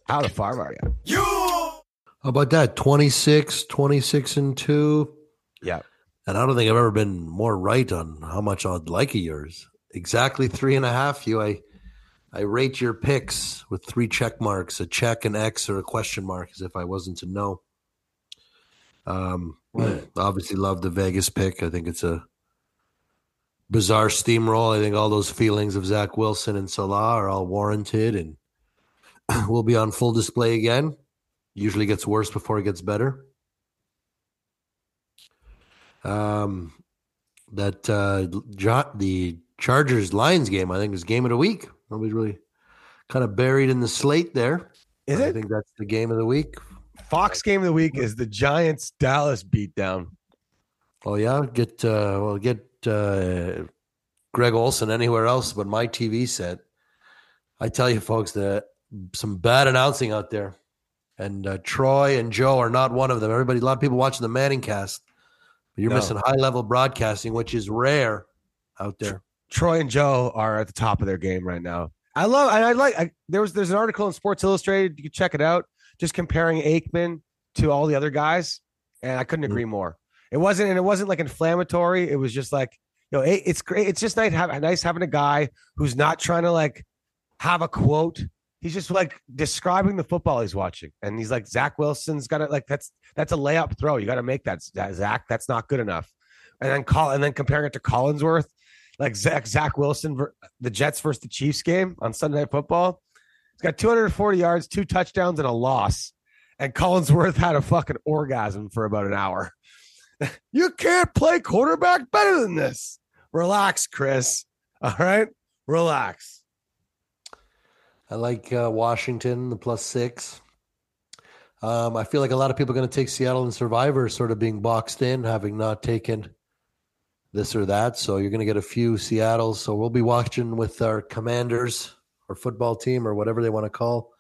How the farm are you? You. How about that? 26, 26 and two. Yeah. And I don't think I've ever been more right on how much I'd like of yours. Exactly three and a half. You, I, I rate your picks with three check marks: a check, an X, or a question mark, as if I wasn't to know. Um, obviously, love the Vegas pick. I think it's a bizarre steamroll. I think all those feelings of Zach Wilson and Saleh are all warranted, and will be on full display again. Usually gets worse before it gets better. Um, that uh, the Chargers Lions game, I think, is game of the week. Nobody's really kind of buried in the slate there. Is it? I think that's the game of the week. Fox game of the week is the Giants Dallas beatdown. Oh yeah, get uh, well get uh, Greg Olsen anywhere else but my TV set. I tell you, folks, that some bad announcing out there, and uh, Troy and Joe are not one of them. Everybody, a lot of people watching the Manning cast you're no. missing high level broadcasting, which is rare out there. Troy and Joe are at the top of their game right now. I love. I, I like. I, there was there's an article in Sports Illustrated. You can check it out. Just comparing Aikman to all the other guys, and I couldn't mm-hmm. agree mm-hmm. more. It wasn't, and it wasn't like inflammatory. It was just like, you know, it, it's great. It's just nice, have, nice having a guy who's not trying to like have a quote he's just like describing the football he's watching, and he's like Zach Wilson's got to like that's that's a layup throw. You got to make that Zach. That's not good enough. And then call and then comparing it to Collinsworth. like Zach Zach Wilson, the Jets versus the Chiefs game on Sunday Night Football. He's got 240 yards, two touchdowns, and a loss. And Collinsworth had a fucking orgasm for about an hour. you can't play quarterback better than this. Relax, Chris. All right, relax. I like uh, Washington, the plus six. Um, I feel like a lot of people are going to take Seattle and Survivor sort of being boxed in, having not taken this or that. So you're going to get a few Seattles. So we'll be watching with our commanders or football team or whatever they want to call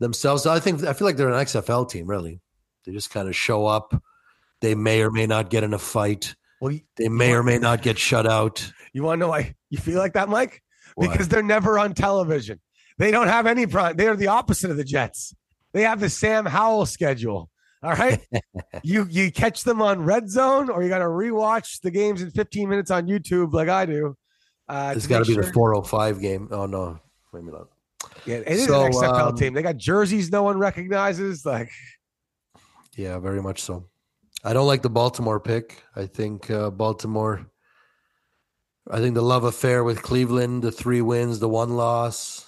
themselves. I think I feel like they're an XFL team, really. They just kind of show up. They may or may not get in a fight. Well, They may or may not get shut out. you want to know why you feel like that, Mike? Because they're never on television. They don't have any prime. They are the opposite of the Jets. They have the Sam Howell schedule. All right. you you catch them on red zone or you got to rewatch the games in 15 minutes on YouTube like I do. Uh, It's got to be the sure- 405 game. Oh, no. Maybe not. Yeah, it is So, an XFL um, team. They got jerseys no one recognizes. Like, Yeah, very much so. I don't like the Baltimore pick. I think uh, Baltimore. I think the love affair with Cleveland, the three wins, the one loss,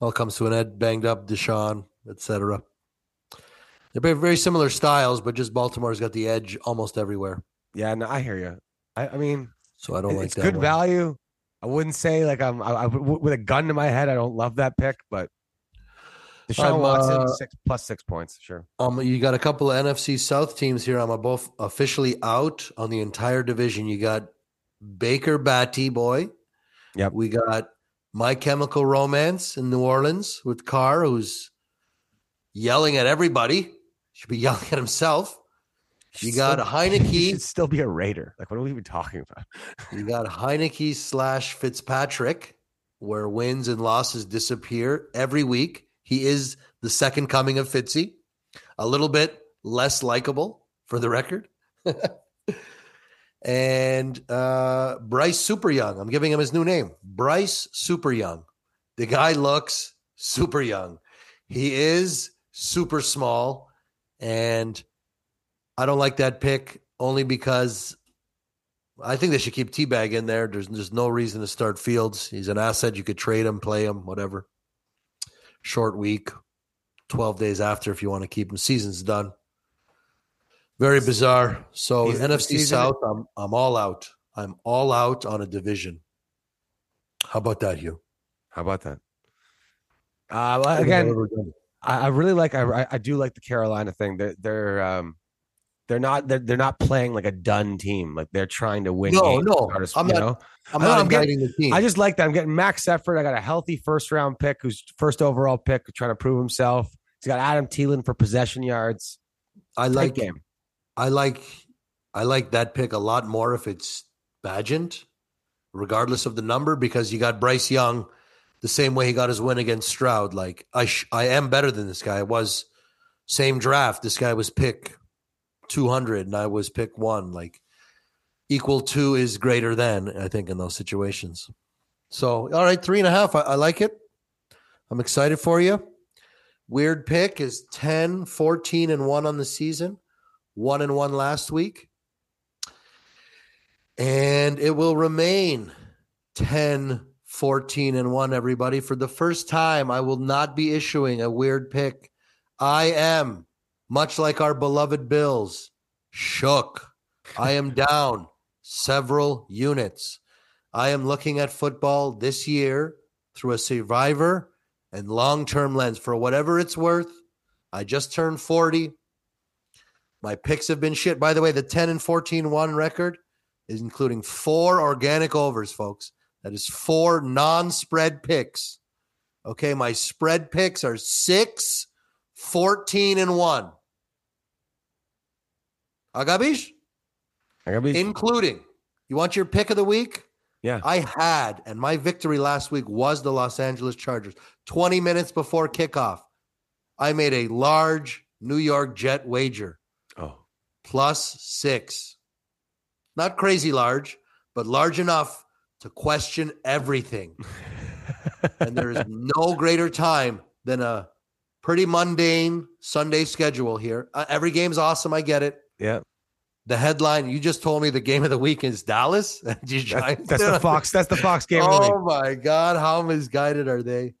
all comes to an end. Banged up, Deshaun, etc. They're very- very similar styles, but just Baltimore's got the edge almost everywhere. yeah, no, I hear you. I, I mean, So I don't like it's that. good one. value. I wouldn't say like I'm I, I, with a gun to my head. I don't love that pick, but Deshaun I'm, Watson uh, six plus six points, sure. Um, you got a couple of NFC South teams here. I'm both officially out on the entire division. You got Baker Batty boy. Yep. We got My Chemical Romance in New Orleans with Carr, who's yelling at everybody. Should be yelling at himself. You got Still- Heinicke. He should still be a Raider. Like, what are we even talking about? You got Heinicke slash Fitzpatrick, where wins and losses disappear every week. He is the second coming of Fitzy, a little bit less likable for the record. and uh, Bryce Super Young. I'm giving him his new name, Bryce Super Young. The guy looks super young. He is super small, and I don't like that pick only because I think they should keep Teabag in there. There's there's no reason to start Fields. He's an asset. You could trade him, play him, whatever. Short week, twelve days after if you want to keep him. Season's done. Very bizarre. So Season- NFC season- South, I'm I'm all out. I'm all out on a division. How about that, Hugh? How about that? Uh, well, again, I, I really like. I, I do like the Carolina thing. They're they're um they're not they're, they're not playing like a done team. Like they're trying to win. No, games no, regardless, I'm you not- know? I'm not I'm getting- the team. I just like that. I'm getting Max Effort. I got a healthy first round pick who's first overall pick trying to prove himself. He's got Adam Thielen for possession yards. I Tight like game. I like I like that pick a lot more if it's Bagent, regardless of the number, because you got Bryce Young the same way he got his win against Stroud. Like I sh- I am better than this guy. I was same draft. This guy was pick two hundred and I was pick one. Like equal to is greater than, I think, in those situations. So all right, three and a half. I, I like it. I'm excited for you. Weird pick is 10, 14, and 1 on the season one and one last week. And it will remain 10, 14, and one, everybody. For the first time, I will not be issuing a weird pick. I am, much like our beloved Bills, shook. I am down several units. I am looking at football this year through a survivor and long term lens for whatever it's worth. I just turned 40. My picks have been shit. By the way, the 10 and 14 1 record is including four organic overs, folks. That is four non spread picks. Okay, my spread picks are 6, 14, and 1. Agabish? Gotta Including, you want your pick of the week? Yeah. I had, and my victory last week was the Los Angeles Chargers. 20 minutes before kickoff, I made a large New York Jet wager plus six. Not crazy large, but large enough to question everything. and there is no greater time than a pretty mundane Sunday schedule here. Uh, every game's awesome. I get it. yeah. the headline. You just told me the game of the week is Dallas. that's, that's the Fox. That's the Fox game. Oh my God, how misguided are they?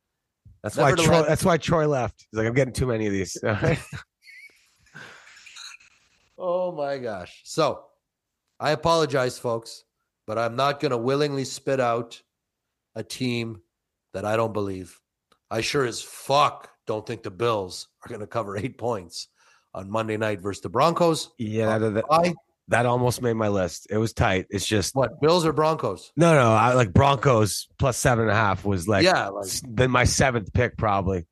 That's why Troy, that's why Troy left. He's like, I'm getting too many of these. oh my gosh. So I apologize, folks, but I'm not going to willingly spit out a team that I don't believe. I sure as fuck don't think the Bills are going to cover eight points on Monday night versus the Broncos. Yeah, that, that, that, almost made my list. It was tight. It's just what Bills or Broncos? No, no, I like Broncos plus seven and a half was like yeah, like, then my seventh pick probably.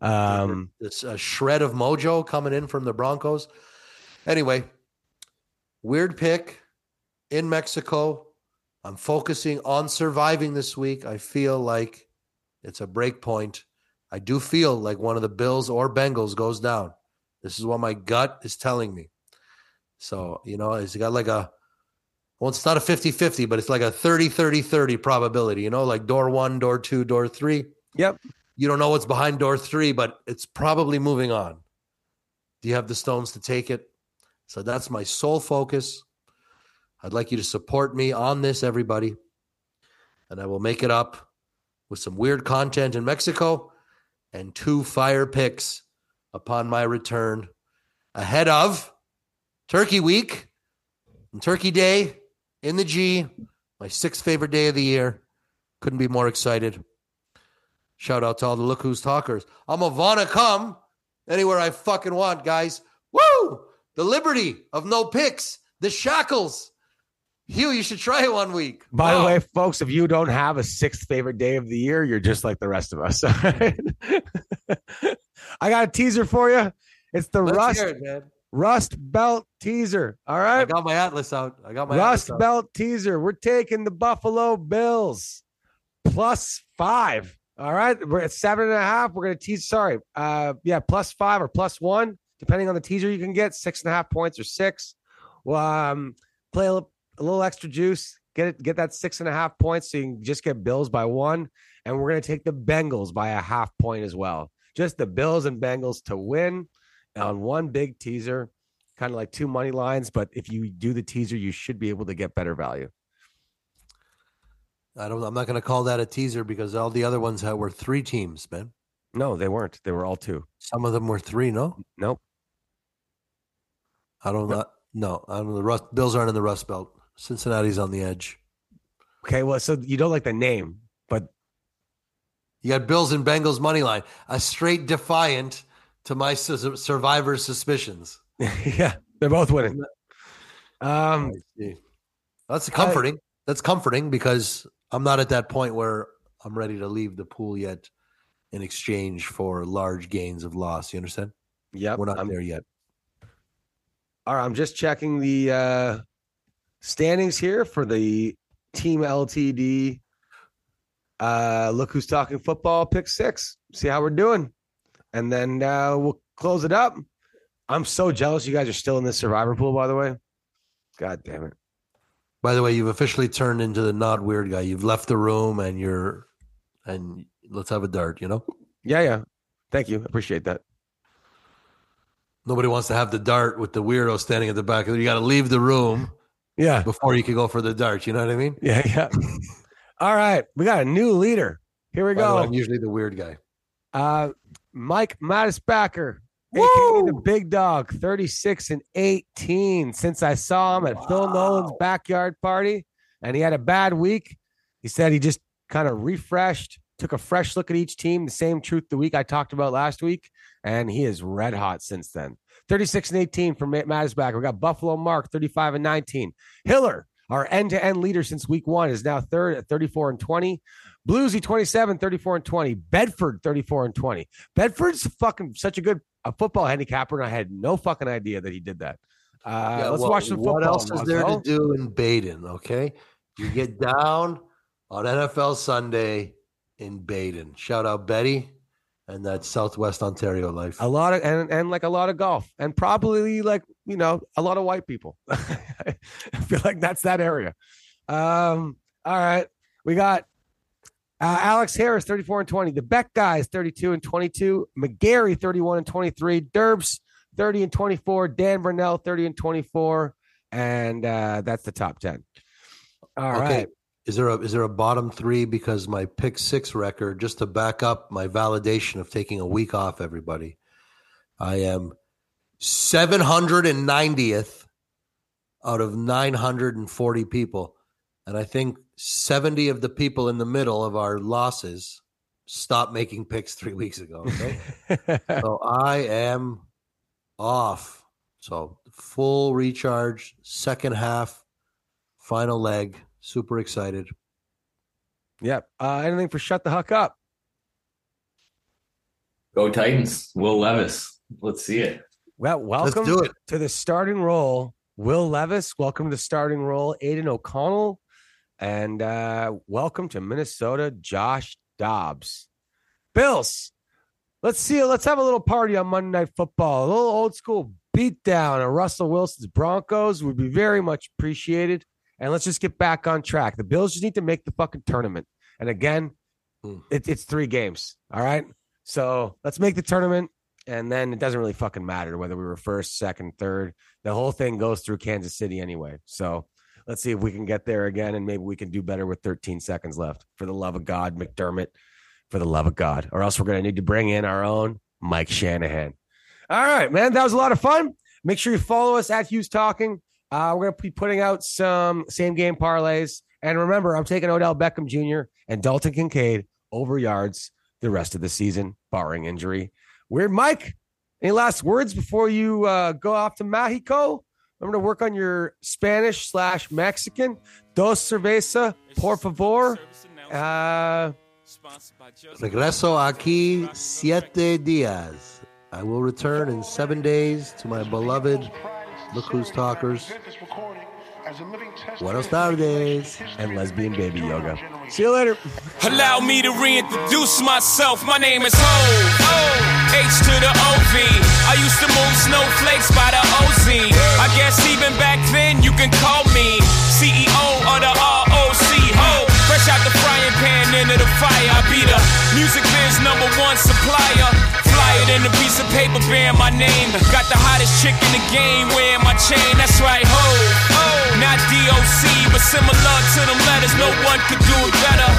Um, it's a shred of mojo coming in from the Broncos. Anyway, weird pick in Mexico. I'm focusing on surviving this week. I feel like it's a break point. I do feel like one of the Bills or Bengals goes down. This is what my gut is telling me. So, you know, it's got like a, well, it's not a 50 50, but it's like a 30 30 30 probability, you know, like door one, door two, door three. Yep. You don't know what's behind door three, but it's probably moving on. Do you have the stones to take it? So that's my sole focus. I'd like you to support me on this, everybody. And I will make it up with some weird content in Mexico and two fire picks upon my return ahead of Turkey Week and Turkey Day in the G, my sixth favorite day of the year. Couldn't be more excited. Shout out to all the Look Who's Talkers. I'm a wanna come anywhere I fucking want, guys. The liberty of no picks, the shackles Hugh, you should try it one week. By the way, folks, if you don't have a sixth favorite day of the year, you're just like the rest of us. I got a teaser for you. It's the Let's Rust it, Rust Belt teaser. All right. I got my atlas out. I got my Rust Belt teaser. We're taking the Buffalo Bills plus five. All right. We're at seven and a half. We're gonna tease. Sorry. Uh yeah, plus five or plus one, depending on the teaser you can get, six and a half points or six. Well, um, play a a little extra juice, get it, get that six and a half points so you can just get Bills by one. And we're going to take the Bengals by a half point as well. Just the Bills and Bengals to win on one big teaser, kind of like two money lines. But if you do the teaser, you should be able to get better value. I don't. I'm not going to call that a teaser because all the other ones had, were three teams, man. No, they weren't. They were all two. Some of them were three. No. Nope. I don't. know. no, I don't. The Rust Bills aren't in the Rust Belt. Cincinnati's on the edge. Okay, well, so you don't like the name, but you got Bills and Bengals money line, a straight defiant to my su- survivor suspicions. yeah, they're both winning. Um, that's comforting. I, that's comforting because I'm not at that point where I'm ready to leave the pool yet in exchange for large gains of loss. You understand? Yeah, we're not I'm, there yet. All right, I'm just checking the uh standings here for the Team LTD. Uh, look who's talking football. Pick six. See how we're doing, and then uh, we'll close it up. I'm so jealous you guys are still in the survivor pool. By the way, God damn it. By the way, you've officially turned into the not weird guy. You've left the room, and you're and let's have a dart. You know? Yeah, yeah. Thank you. Appreciate that. Nobody wants to have the dart with the weirdo standing at the back. You got to leave the room yeah. Before you can go for the dart. You know what I mean? Yeah. Yeah. All right. We got a new leader. Here we By go. Way, I'm usually the weird guy. Uh, Mike Mattisbacker, aka the big dog, 36 and 18. Since I saw him at wow. Phil Nolan's backyard party and he had a bad week, he said he just kind of refreshed, took a fresh look at each team, the same truth the week I talked about last week, and he is red hot since then. 36 and 18 from Mattisback. We got Buffalo Mark, 35 and 19. Hiller, our end to end leader since week one, is now third at 34 and 20. Bluesy 27, 34 and 20. Bedford 34 and 20. Bedford's fucking such a good a football handicapper, and I had no fucking idea that he did that. Uh, yeah, let's well, watch some football. What else is there to do in Baden? Okay, you get down on NFL Sunday in Baden. Shout out Betty and that Southwest Ontario life. A lot of and and like a lot of golf, and probably like you know a lot of white people. I feel like that's that area. Um, all right, we got uh, Alex Harris, 34 and 20. The Beck guys, 32 and 22. McGarry, 31 and 23. Derbs, 30 and 24. Dan Burnell, 30 and 24. and uh, that's the top ten. All right. Is there a is there a bottom three? Because my pick six record, just to back up my validation of taking a week off, everybody, I am seven hundred and ninetieth out of nine hundred and forty people, and I think seventy of the people in the middle of our losses stopped making picks three weeks ago. Okay, so I am off. So full recharge, second half, final leg. Super excited. yep. Uh, anything for shut the huck up? Go Titans. Will Levis. Let's see it. Well, welcome Let's do it. to the starting role. Will Levis, welcome to the starting role. Aiden O'Connell, and uh, welcome to Minnesota, Josh Dobbs. Bills, let's see. Let's have a little party on Monday Night Football. A little old school beatdown of Russell Wilson's Broncos would be very much appreciated. And let's just get back on track. The Bills just need to make the fucking tournament. And again, Hmm. it, it's three games. All right. So let's make the tournament. And then it doesn't really fucking matter whether we were first, second, third. The whole thing goes through Kansas City anyway. So let's see if we can get there again. And maybe we can do better with 13 seconds left. For the love of God, McDermott, for the love of God. Or else we're going to need to bring in our own Mike Shanahan. All right, man. That was a lot of fun. Make sure you follow us at Hughes Talking. Uh, we're going to be putting out some same game parlays. And remember, I'm taking Odell Beckham Jr. and Dalton Kincaid over yards the rest of the season, barring injury. Weird Mike, any last words before you uh, go off to Mexico? Remember to work on your Spanish slash Mexican. Dos cerveza, por favor. Uh, Regreso aquí siete días. I will return in seven days to my beloved Look Who's Talkers. Buenos tardes. and lesbian baby yoga. See you later. Allow me to reintroduce myself. My name is Ho. H to the OV. I used to move snowflakes by the OZ. I guess even back then you can call me CEO of the ROC. Ho. Fresh out the frying pan into the fire. I be the music biz number one supplier. It in a piece of paper bearing my name. Got the hottest chick in the game wearing my chain. That's right, ho. Not DOC, but similar to them letters. No one could do it better.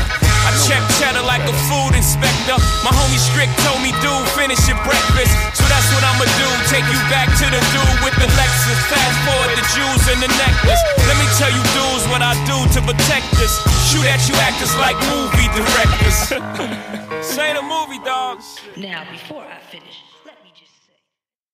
I check cheddar like a food inspector. My homie Strick told me, dude, finish your breakfast. So that's what I'ma do. Take you back to the dude with the Lexus. Fast forward the jewels and the necklace. Let me tell you, dudes, what I do to protect us. Shoot at you actors like movie directors. Say the movie, dogs. Now, before I finish,